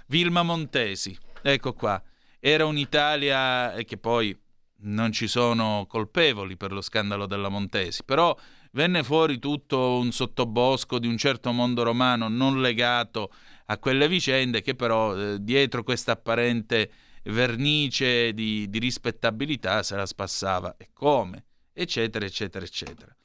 Vilma Montesi, ecco qua. Era un'Italia che poi non ci sono colpevoli per lo scandalo della Montesi, però venne fuori tutto un sottobosco di un certo mondo romano non legato a quelle vicende che però eh, dietro questa apparente vernice di, di rispettabilità se la spassava e come, eccetera, eccetera, eccetera.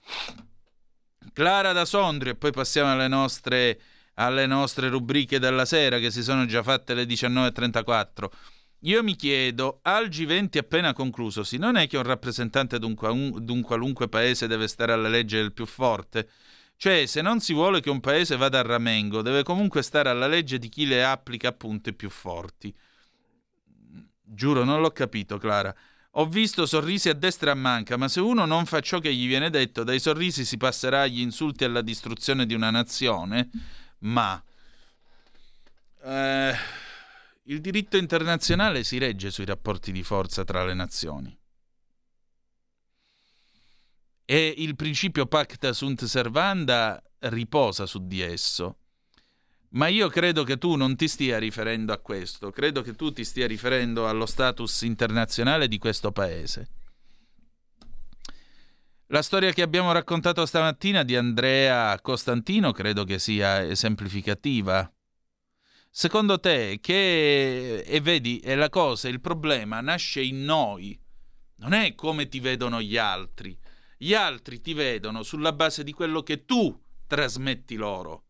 Clara da Sondrio e poi passiamo alle nostre, alle nostre rubriche della sera che si sono già fatte le 19.34. Io mi chiedo, al G20 appena conclusosi, non è che un rappresentante di un, qualunque paese deve stare alla legge del più forte? Cioè, se non si vuole che un paese vada a ramengo, deve comunque stare alla legge di chi le applica appunto i più forti. Giuro, non l'ho capito, Clara. Ho visto sorrisi a destra a manca, ma se uno non fa ciò che gli viene detto, dai sorrisi si passerà agli insulti e alla distruzione di una nazione? Ma... Eh il diritto internazionale si regge sui rapporti di forza tra le nazioni. E il principio pacta sunt servanda riposa su di esso. Ma io credo che tu non ti stia riferendo a questo, credo che tu ti stia riferendo allo status internazionale di questo paese. La storia che abbiamo raccontato stamattina di Andrea Costantino credo che sia esemplificativa Secondo te, che e vedi, è la cosa, il problema nasce in noi, non è come ti vedono gli altri. Gli altri ti vedono sulla base di quello che tu trasmetti loro.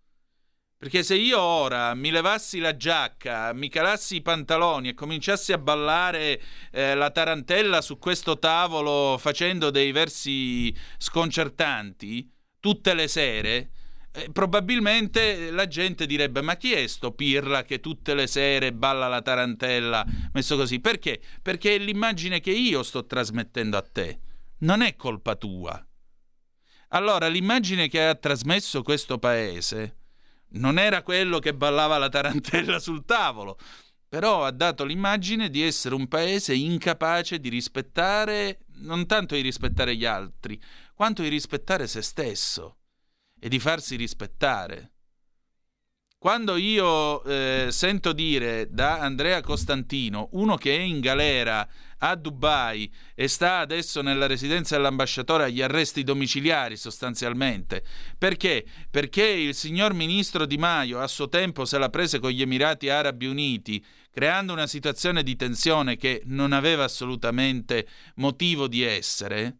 Perché se io ora mi levassi la giacca, mi calassi i pantaloni e cominciassi a ballare eh, la tarantella su questo tavolo facendo dei versi sconcertanti tutte le sere, eh, probabilmente la gente direbbe ma chi è sto Pirla che tutte le sere balla la tarantella messo così? Perché? perché è l'immagine che io sto trasmettendo a te non è colpa tua. Allora l'immagine che ha trasmesso questo paese non era quello che ballava la tarantella sul tavolo però ha dato l'immagine di essere un paese incapace di rispettare non tanto di rispettare gli altri quanto di rispettare se stesso e di farsi rispettare. Quando io eh, sento dire da Andrea Costantino, uno che è in galera a Dubai e sta adesso nella residenza dell'ambasciatore agli arresti domiciliari sostanzialmente, perché? Perché il signor ministro Di Maio a suo tempo se la prese con gli Emirati Arabi Uniti, creando una situazione di tensione che non aveva assolutamente motivo di essere,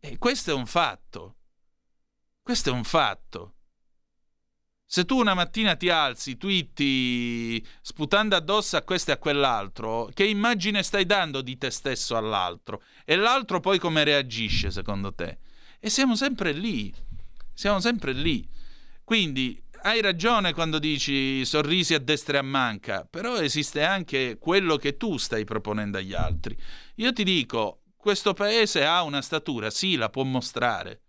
e questo è un fatto. Questo è un fatto. Se tu una mattina ti alzi, twitti sputando addosso a questo e a quell'altro, che immagine stai dando di te stesso all'altro? E l'altro poi come reagisce secondo te? E siamo sempre lì, siamo sempre lì. Quindi hai ragione quando dici sorrisi a destra e a manca, però esiste anche quello che tu stai proponendo agli altri. Io ti dico, questo paese ha una statura, sì, la può mostrare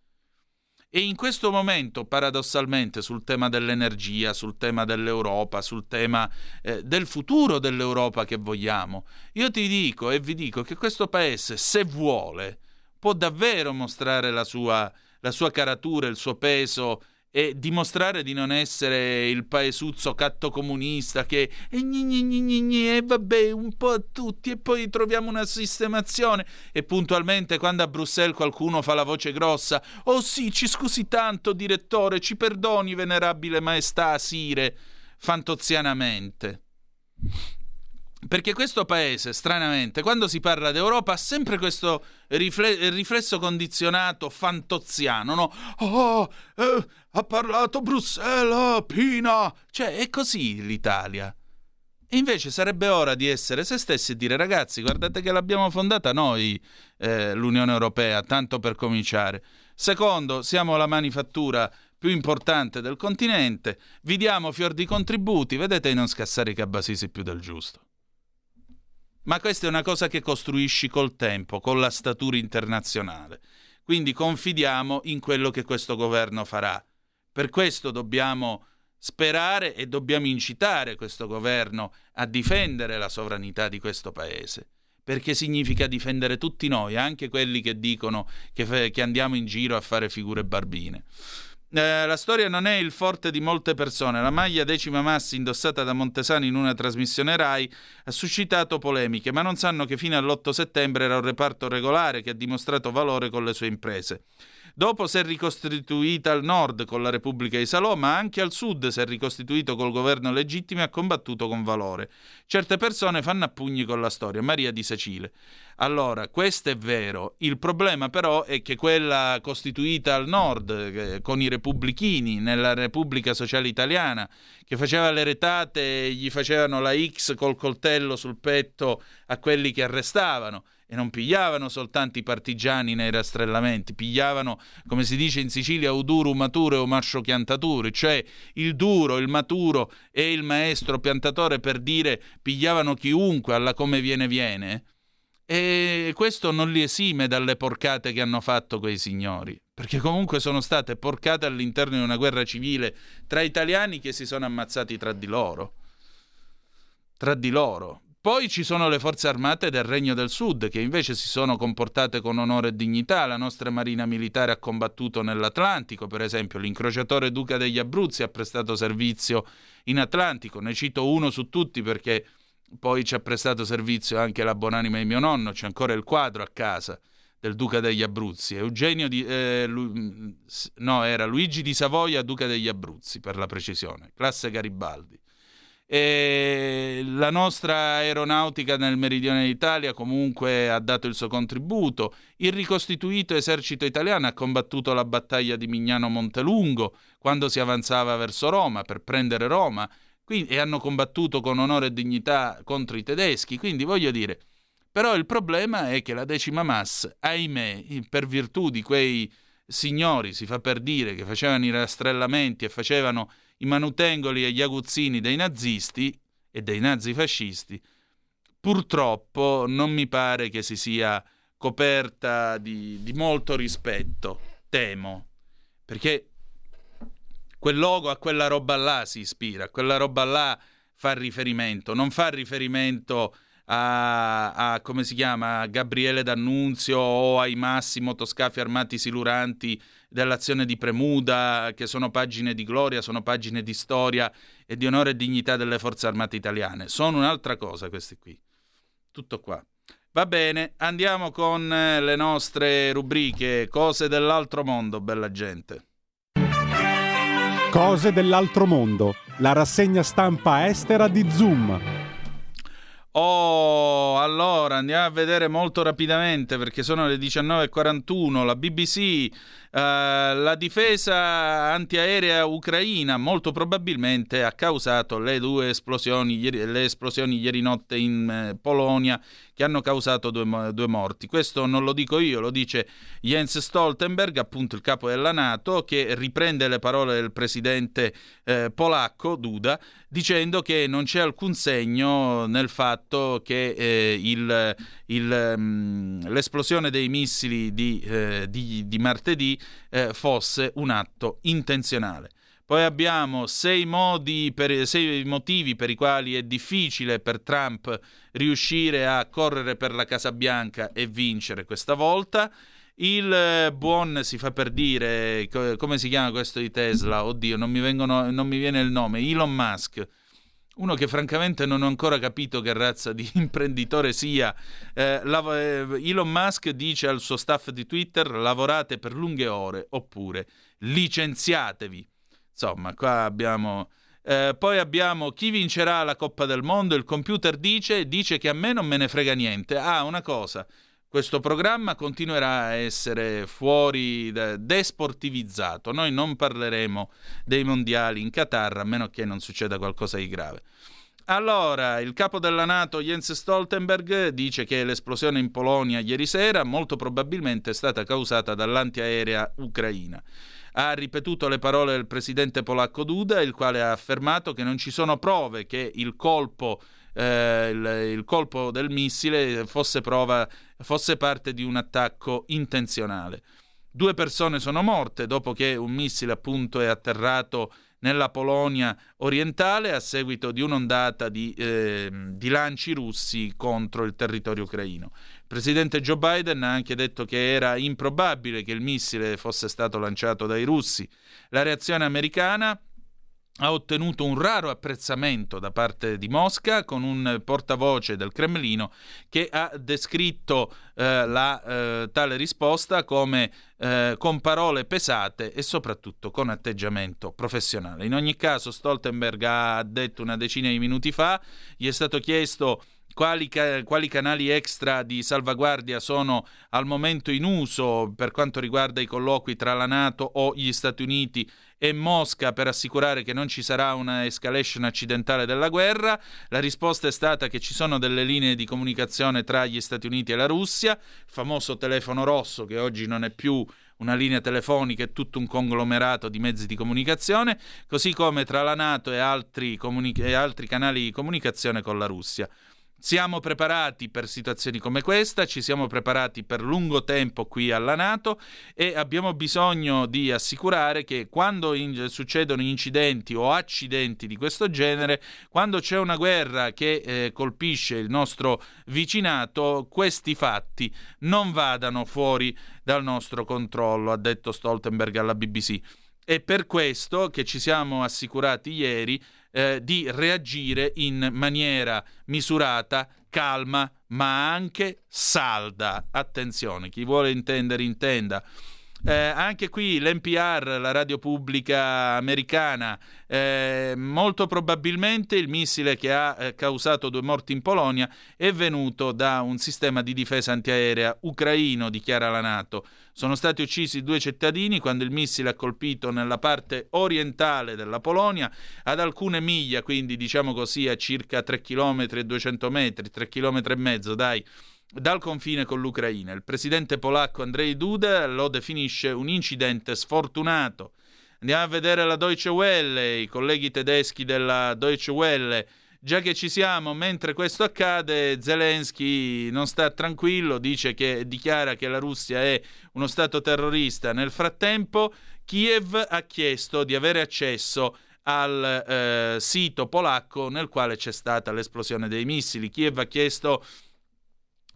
e in questo momento, paradossalmente, sul tema dell'energia, sul tema dell'Europa, sul tema eh, del futuro dell'Europa che vogliamo, io ti dico e vi dico che questo paese, se vuole, può davvero mostrare la sua, la sua caratura, il suo peso e dimostrare di non essere il paesuzzo catto comunista che e gni gni gni gni e vabbè un po' a tutti e poi troviamo una sistemazione e puntualmente quando a Bruxelles qualcuno fa la voce grossa oh sì ci scusi tanto direttore ci perdoni venerabile maestà Sire fantozianamente perché questo paese, stranamente, quando si parla d'Europa ha sempre questo rifle- riflesso condizionato fantoziano, no? Oh, eh, ha parlato Bruxelles, oh, Pina! Cioè, è così l'Italia. E invece sarebbe ora di essere se stessi e dire ragazzi, guardate che l'abbiamo fondata noi eh, l'Unione Europea, tanto per cominciare. Secondo, siamo la manifattura più importante del continente, vi diamo fior di contributi, vedete di non scassare i cabasisi più del giusto. Ma questa è una cosa che costruisci col tempo, con la statura internazionale. Quindi confidiamo in quello che questo governo farà. Per questo dobbiamo sperare e dobbiamo incitare questo governo a difendere la sovranità di questo paese, perché significa difendere tutti noi, anche quelli che dicono che, che andiamo in giro a fare figure barbine. Eh, la storia non è il forte di molte persone. La maglia decima massi indossata da Montesani in una trasmissione RAI ha suscitato polemiche, ma non sanno che fino all'8 settembre era un reparto regolare che ha dimostrato valore con le sue imprese. Dopo si è ricostituita al nord con la Repubblica di Salò, ma anche al sud si è ricostituito col governo legittimo e ha combattuto con valore. Certe persone fanno a pugni con la storia. Maria di Sacile. Allora, questo è vero. Il problema però è che quella costituita al nord, eh, con i repubblichini, nella Repubblica Sociale Italiana, che faceva le retate e gli facevano la X col coltello sul petto a quelli che arrestavano e non pigliavano soltanto i partigiani nei rastrellamenti, pigliavano, come si dice in Sicilia, uduru mature o mascio piantatore, cioè il duro, il maturo e il maestro piantatore per dire pigliavano chiunque alla come viene viene. E questo non li esime dalle porcate che hanno fatto quei signori, perché comunque sono state porcate all'interno di una guerra civile tra italiani che si sono ammazzati tra di loro. Tra di loro. Poi ci sono le forze armate del Regno del Sud che invece si sono comportate con onore e dignità. La nostra marina militare ha combattuto nell'Atlantico, per esempio l'incrociatore Duca degli Abruzzi ha prestato servizio in Atlantico. Ne cito uno su tutti perché poi ci ha prestato servizio anche la buonanima di mio nonno, c'è ancora il quadro a casa del Duca degli Abruzzi. Eugenio di... Eh, Lu, no, era Luigi di Savoia, Duca degli Abruzzi, per la precisione, classe Garibaldi. E la nostra aeronautica nel meridione d'Italia comunque ha dato il suo contributo. Il ricostituito esercito italiano ha combattuto la battaglia di Mignano Montelungo quando si avanzava verso Roma per prendere Roma quindi, e hanno combattuto con onore e dignità contro i tedeschi. Quindi voglio dire, però il problema è che la decima massa, ahimè, per virtù di quei signori, si fa per dire, che facevano i rastrellamenti e facevano i manutengoli e gli aguzzini dei nazisti e dei nazifascisti, purtroppo non mi pare che si sia coperta di, di molto rispetto, temo, perché quel logo a quella roba là si ispira, quella roba là fa riferimento, non fa riferimento a, a come si chiama, Gabriele D'Annunzio o ai massi motoscafi armati siluranti dell'azione di Premuda, che sono pagine di gloria, sono pagine di storia e di onore e dignità delle forze armate italiane. Sono un'altra cosa questi qui. Tutto qua. Va bene, andiamo con eh, le nostre rubriche Cose dell'altro mondo, bella gente. Cose dell'altro mondo, la rassegna stampa estera di Zoom Oh, allora andiamo a vedere molto rapidamente perché sono le 19.41. La BBC, la difesa antiaerea ucraina molto probabilmente ha causato le due esplosioni, le esplosioni ieri notte in eh, Polonia che hanno causato due, due, morti. Questo non lo dico io, lo dice Jens Stoltenberg, appunto il capo della Nato, che riprende le parole del presidente eh, polacco Duda, dicendo che non c'è alcun segno nel fatto che eh, il, il, mh, mm, l'esplosione dei missili di, eh, di, di martedì eh, fosse un atto intenzionale. Poi abbiamo sei, per, sei, motivi per i quali è difficile per Trump riuscire a correre per la Casa Bianca e vincere questa volta. Il eh, buon si fa per dire, come si chiama questo di Tesla? Oddio, non mi, vengono, non mi viene il nome. Elon Musk uno che francamente non ho ancora capito che razza di imprenditore sia. Eh, lav- eh, Elon Musk dice al suo staff di Twitter lavorate per lunghe ore oppure licenziatevi. Insomma, qua abbiamo... Eh, poi abbiamo chi vincerà la Coppa del Mondo. Il computer dice, dice che a me non me ne frega niente. Ah, una cosa. Questo programma continuerà a essere fuori, desportivizzato. Noi non parleremo dei mondiali in Qatar a meno che non succeda qualcosa di grave. Allora, il capo della Nato Jens Stoltenberg dice che l'esplosione in Polonia ieri sera molto probabilmente è stata causata dall'antiaerea ucraina. Ha ripetuto le parole del presidente polacco Duda, il quale ha affermato che non ci sono prove che il colpo, eh, il, il colpo del missile fosse, prova, fosse parte di un attacco intenzionale. Due persone sono morte dopo che un missile appunto è atterrato nella Polonia orientale a seguito di un'ondata di, eh, di, lanci russi contro il territorio ucraino. Il presidente Joe Biden ha anche detto che era improbabile che il missile fosse stato lanciato dai russi. La reazione americana ha ottenuto un raro apprezzamento da parte di Mosca con un portavoce del Cremlino che ha descritto eh, la, eh, tale risposta come eh, con parole pesate e soprattutto con atteggiamento professionale. In ogni caso Stoltenberg ha detto una decina di minuti fa, gli è stato chiesto quali, quali, canali extra di salvaguardia sono al momento in uso per quanto riguarda i colloqui tra la Nato o gli Stati Uniti e Mosca per assicurare che non ci sarà una escalation accidentale della guerra. La risposta è stata che ci sono delle linee di comunicazione tra gli Stati Uniti e la Russia, il famoso telefono rosso che oggi non è più una linea telefonica è tutto un conglomerato di mezzi di comunicazione, così come tra la Nato e altri, comunica- e altri canali di comunicazione con la Russia. Siamo preparati per situazioni come questa, ci siamo preparati per lungo tempo qui alla Nato e abbiamo bisogno di assicurare che quando in, succedono incidenti o accidenti di questo genere, quando c'è una guerra che eh, colpisce il nostro vicinato, questi fatti non vadano fuori dal nostro controllo, ha detto Stoltenberg alla BBC. È per questo che ci siamo assicurati ieri eh, di reagire in maniera misurata, calma, ma anche salda. Attenzione, chi vuole intendere intenda. Eh, anche qui l'NPR, la radio pubblica americana, eh, molto probabilmente il missile che ha eh, causato due morti in Polonia è venuto da un sistema di difesa antiaerea ucraino, dichiara la Nato. Sono stati uccisi due cittadini quando il missile ha colpito nella parte orientale della Polonia, ad alcune miglia, quindi diciamo così a circa 3 km e 200 metri, 3 km e mezzo, dai dal confine con l'Ucraina. Il presidente polacco Andrzej Duda lo definisce un incidente sfortunato. Andiamo a vedere la Deutsche Welle, i colleghi tedeschi della Deutsche Welle. Già che ci siamo, mentre questo accade, Zelensky non sta tranquillo, dice che dichiara che la Russia è uno stato terrorista. Nel frattempo, Kiev ha chiesto di avere accesso al eh, sito polacco nel quale c'è stata l'esplosione dei missili. Kiev ha chiesto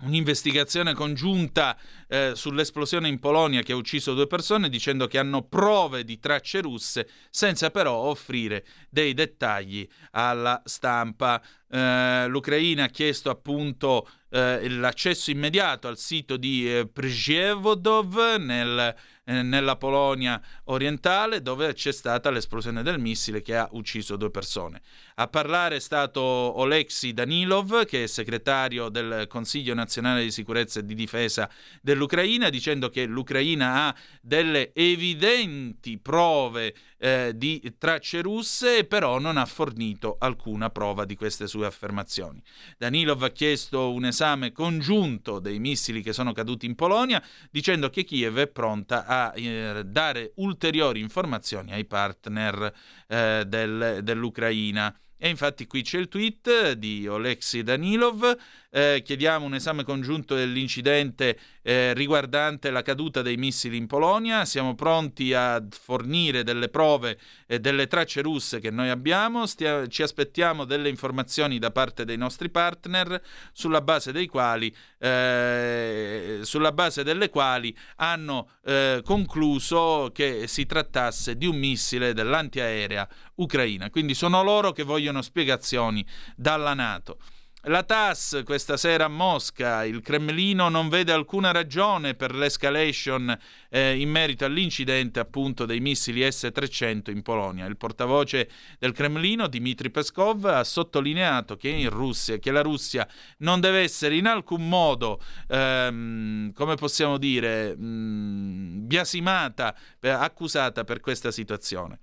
un'investigazione congiunta eh, sull'esplosione in Polonia che ha ucciso due persone dicendo che hanno prove di tracce russe senza però offrire dei dettagli alla stampa. Eh, L'Ucraina ha chiesto appunto eh, l'accesso immediato al sito di eh, Przewodov nel eh, nella Polonia orientale dove c'è stata l'esplosione del missile che ha ucciso due persone. A parlare è stato Oleksiy Danilov, che è segretario del Consiglio nazionale di sicurezza e di difesa dell'Ucraina, dicendo che l'Ucraina ha delle evidenti prove eh, di tracce russe, però non ha fornito alcuna prova di queste sue affermazioni. Danilov ha chiesto un esame congiunto dei missili che sono caduti in Polonia, dicendo che Kiev è pronta a eh, dare ulteriori informazioni ai partner eh, del, dell'Ucraina. E infatti qui c'è il tweet di Oleksiy Danilov, eh, chiediamo un esame congiunto dell'incidente eh, riguardante la caduta dei missili in Polonia, siamo pronti a fornire delle prove e delle tracce russe che noi abbiamo, Stia- ci aspettiamo delle informazioni da parte dei nostri partner sulla base, dei quali, eh, sulla base delle quali hanno eh, concluso che si trattasse di un missile dell'antiaerea ucraina. Quindi sono loro che vogliono spiegazioni dalla Nato. La TAS questa sera a Mosca, il Cremlino non vede alcuna ragione per l'escalation eh, in merito all'incidente appunto dei missili S-300 in Polonia. Il portavoce del Cremlino, Dmitry Peskov, ha sottolineato che Russia, che la Russia non deve essere in alcun modo, ehm, come possiamo dire, mh, biasimata, accusata per questa situazione.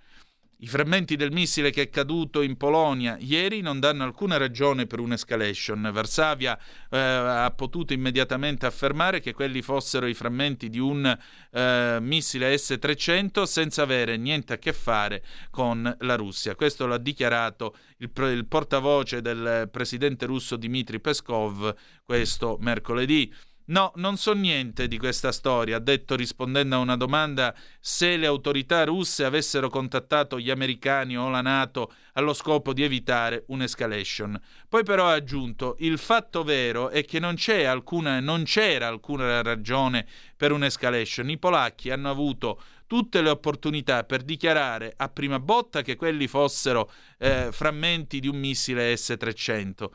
I frammenti del missile che è caduto in Polonia ieri non danno alcuna ragione per un'escalation. Varsavia eh, ha potuto immediatamente affermare che quelli fossero i frammenti di un eh, missile S-300 senza avere niente a che fare con la Russia. Questo l'ha dichiarato il, il portavoce del presidente russo Dmitry Peskov questo mercoledì. No, non so niente di questa storia, ha detto rispondendo a una domanda se le autorità russe avessero contattato gli americani o la Nato allo scopo di evitare un'escalation. Poi però ha aggiunto il fatto vero è che non, alcuna, non c'era alcuna ragione per un'escalation. I polacchi hanno avuto tutte le opportunità per dichiarare a prima botta che quelli fossero eh, frammenti di un missile S-300.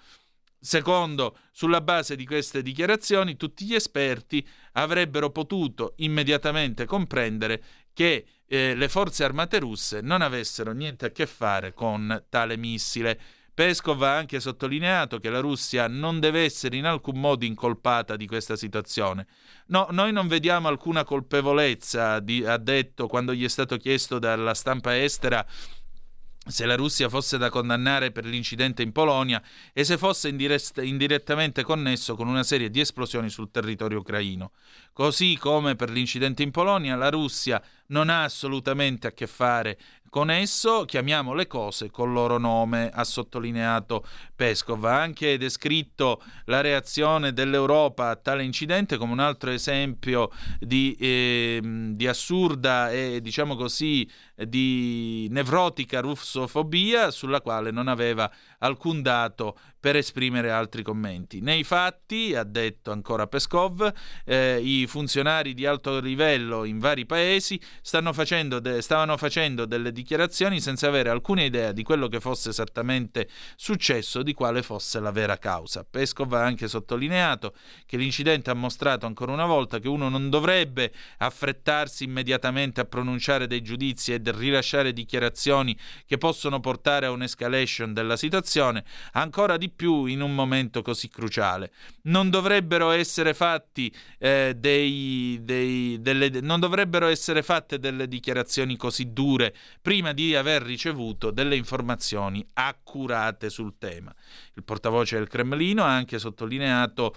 Secondo, sulla base di queste dichiarazioni, tutti gli esperti avrebbero potuto immediatamente comprendere che eh, le forze armate russe non avessero niente a che fare con tale missile. Peskov ha anche sottolineato che la Russia non deve essere in alcun modo incolpata di questa situazione. No, noi non vediamo alcuna colpevolezza, di, ha detto quando gli è stato chiesto dalla stampa estera se la Russia fosse da condannare per l'incidente in Polonia e se fosse indirett- indirettamente connesso con una serie di esplosioni sul territorio ucraino. Così come per l'incidente in Polonia, la Russia non ha assolutamente a che fare con esso chiamiamo le cose col loro nome, ha sottolineato Peskov. Ha anche descritto la reazione dell'Europa a tale incidente come un altro esempio di, eh, di assurda e, diciamo così, di nevrotica russofobia sulla quale non aveva alcun dato per esprimere altri commenti. Nei fatti, ha detto ancora Peskov, eh, i funzionari di alto livello in vari paesi facendo de- stavano facendo delle dichiarazioni senza avere alcuna idea di quello che fosse esattamente successo, di quale fosse la vera causa. Peskov ha anche sottolineato che l'incidente ha mostrato ancora una volta che uno non dovrebbe affrettarsi immediatamente a pronunciare dei giudizi e rilasciare dichiarazioni che possono portare a un'escalation della situazione, ancora di più in un momento così cruciale. Non dovrebbero essere fatti eh, dei, dei, delle, non dovrebbero essere fatte delle dichiarazioni così dure prima di aver ricevuto delle informazioni accurate sul tema. Il portavoce del Cremlino ha anche sottolineato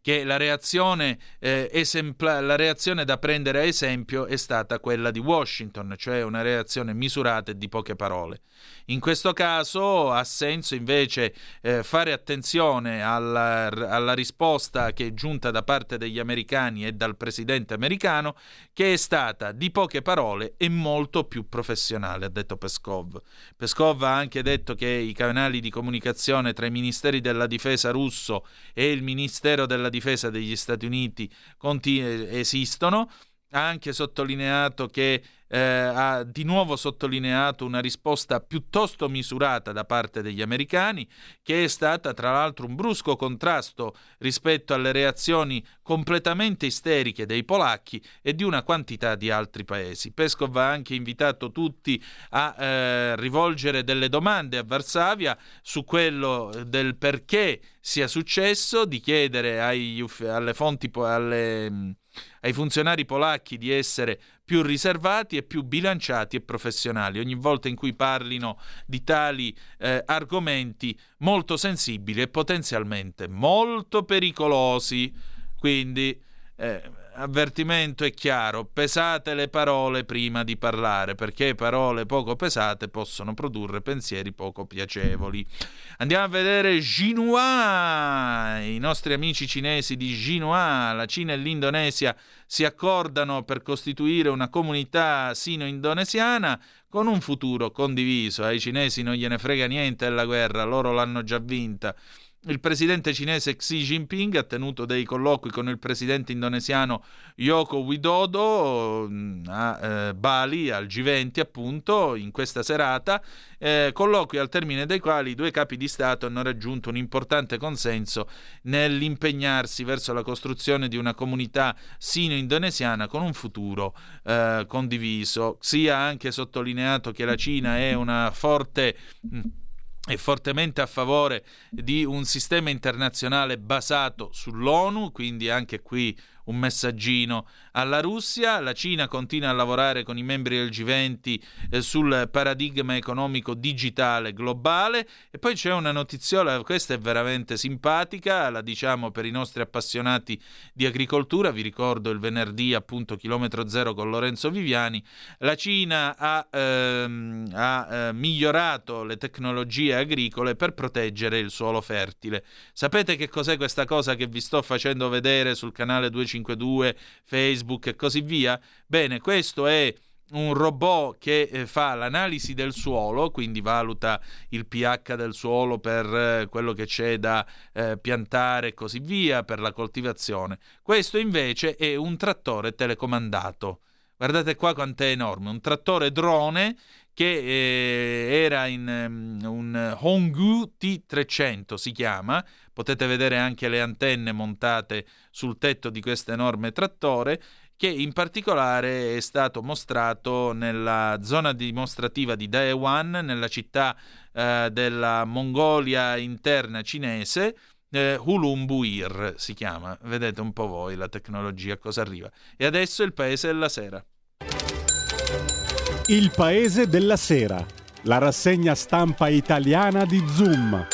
che la reazione, eh, esempla- la reazione da prendere a esempio è stata quella di Washington, cioè una reazione misurata e di poche parole. In questo caso ha senso invece eh, fare attenzione alla, alla, risposta che è giunta da parte degli americani e dal presidente americano, che è stata di poche parole e molto più professionale, ha detto Peskov. Peskov ha anche detto che i canali di comunicazione tra i ministeri della difesa russo e il Ministero della difesa degli Stati Uniti esistono ha anche sottolineato che eh, ha di nuovo sottolineato una risposta piuttosto misurata da parte degli americani, che è stata tra l'altro un brusco contrasto rispetto alle reazioni completamente isteriche dei polacchi e di una quantità di altri paesi. Peskov ha anche invitato tutti a eh, rivolgere delle domande a Varsavia su quello del perché sia successo, di chiedere ai, alle fonti, alle ai funzionari polacchi di essere più riservati e più bilanciati e professionali ogni volta in cui parlino di tali eh, argomenti molto sensibili e potenzialmente molto pericolosi. Quindi eh, avvertimento è chiaro, pesate le parole prima di parlare, perché parole poco pesate possono produrre pensieri poco piacevoli. Andiamo a vedere Jinhua, i nostri amici cinesi di Jinhua, la Cina e l'Indonesia si accordano per costituire una comunità sino-indonesiana con un futuro condiviso. Ai cinesi non gliene frega niente della guerra, loro l'hanno già vinta. Il presidente cinese Xi Jinping ha tenuto dei colloqui con il presidente indonesiano Yoko Widodo mm, a eh, Bali, al G20 appunto, in questa serata, eh, colloqui al termine dei quali i due capi di Stato hanno raggiunto un importante consenso nell'impegnarsi verso la costruzione di una comunità sino-indonesiana con un futuro eh, condiviso. Xi ha anche sottolineato che la Cina è una forte... Mh, mm, è fortemente a favore di un sistema internazionale basato sull'ONU, quindi anche qui un messaggino alla Russia. La Cina continua a lavorare con i membri del G20 eh, sul paradigma economico digitale globale e poi c'è una notiziola, questa è veramente simpatica, la diciamo per i nostri appassionati di agricoltura, vi ricordo il venerdì appunto chilometro zero con Lorenzo Viviani, la Cina ha, ehm, ha eh, migliorato le tecnologie agricole per proteggere il suolo fertile. Sapete che cos'è questa cosa che vi sto facendo vedere sul canale 252, Facebook e così via? Bene, questo è un robot che eh, fa l'analisi del suolo, quindi valuta il pH del suolo per eh, quello che c'è da eh, piantare e così via, per la coltivazione. Questo invece è un trattore telecomandato. Guardate qua quanto è enorme, un trattore drone che eh, era in um, un Honggu T300 si chiama, potete vedere anche le antenne montate sul tetto di questo enorme trattore che in particolare è stato mostrato nella zona dimostrativa di Daewan, nella città eh, della Mongolia interna cinese, eh, Hulumbuir si chiama. Vedete un po' voi la tecnologia cosa arriva. E adesso il paese della sera. Il paese della sera, la rassegna stampa italiana di Zoom.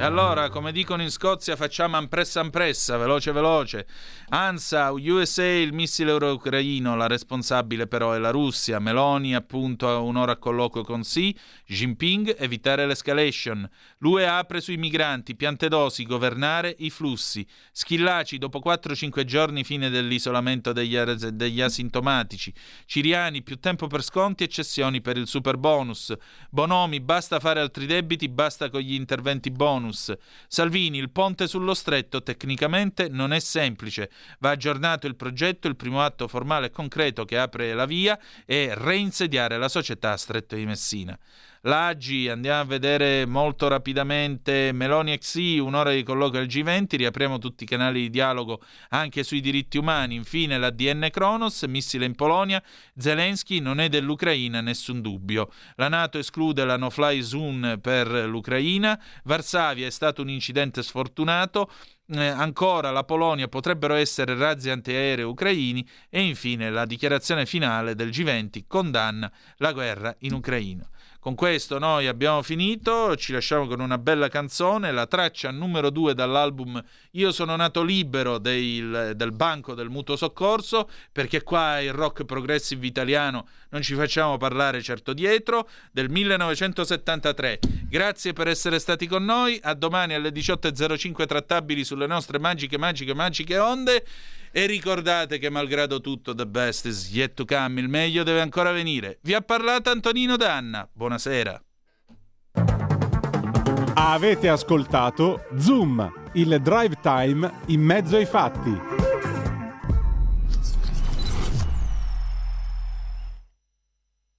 E allora, come dicono in Scozia, facciamo ampressa ampressa, veloce veloce. ANSA, USA, il missile euro-ucraino, la responsabile però è la Russia. Meloni, appunto, a un'ora a colloquio con Xi. Jinping, evitare l'escalation. L'UE apre sui migranti, piante dosi, governare i flussi. Schillaci, dopo 4-5 giorni, fine dell'isolamento degli, degli asintomatici. Ciriani, più tempo per sconti e cessioni per il super bonus. Bonomi, basta fare altri debiti, basta con gli interventi bonus bonus. Salvini, il ponte sullo stretto tecnicamente non è semplice. Va aggiornato il progetto, il primo atto formale e concreto che apre la via è reinsediare la società Stretto di Messina. L'Agi, andiamo a vedere molto rapidamente Meloni XI, un'ora di colloquio al G20, riapriamo tutti i canali di dialogo anche sui diritti umani. Infine l'ADN Kronos, missile in Polonia, Zelensky non è dell'Ucraina, nessun dubbio. La Nato esclude la no-fly zone per l'Ucraina, Varsavia è stato un incidente sfortunato, eh, ancora la Polonia potrebbero essere razzi antiaerei ucraini e infine la dichiarazione finale del G20 condanna la guerra in Ucraina. Con questo noi abbiamo finito, ci lasciamo con una bella canzone, la traccia numero due dall'album Io sono nato libero del, del Banco del Mutuo Soccorso, perché qua il rock progressive italiano non ci facciamo parlare certo dietro, del 1973. Grazie per essere stati con noi, a domani alle 18.05 trattabili sulle nostre magiche, magiche, magiche onde. E ricordate che malgrado tutto the best is yet to come, il meglio deve ancora venire. Vi ha parlato Antonino Danna. Buonasera. Avete ascoltato Zoom, il drive time in mezzo ai fatti.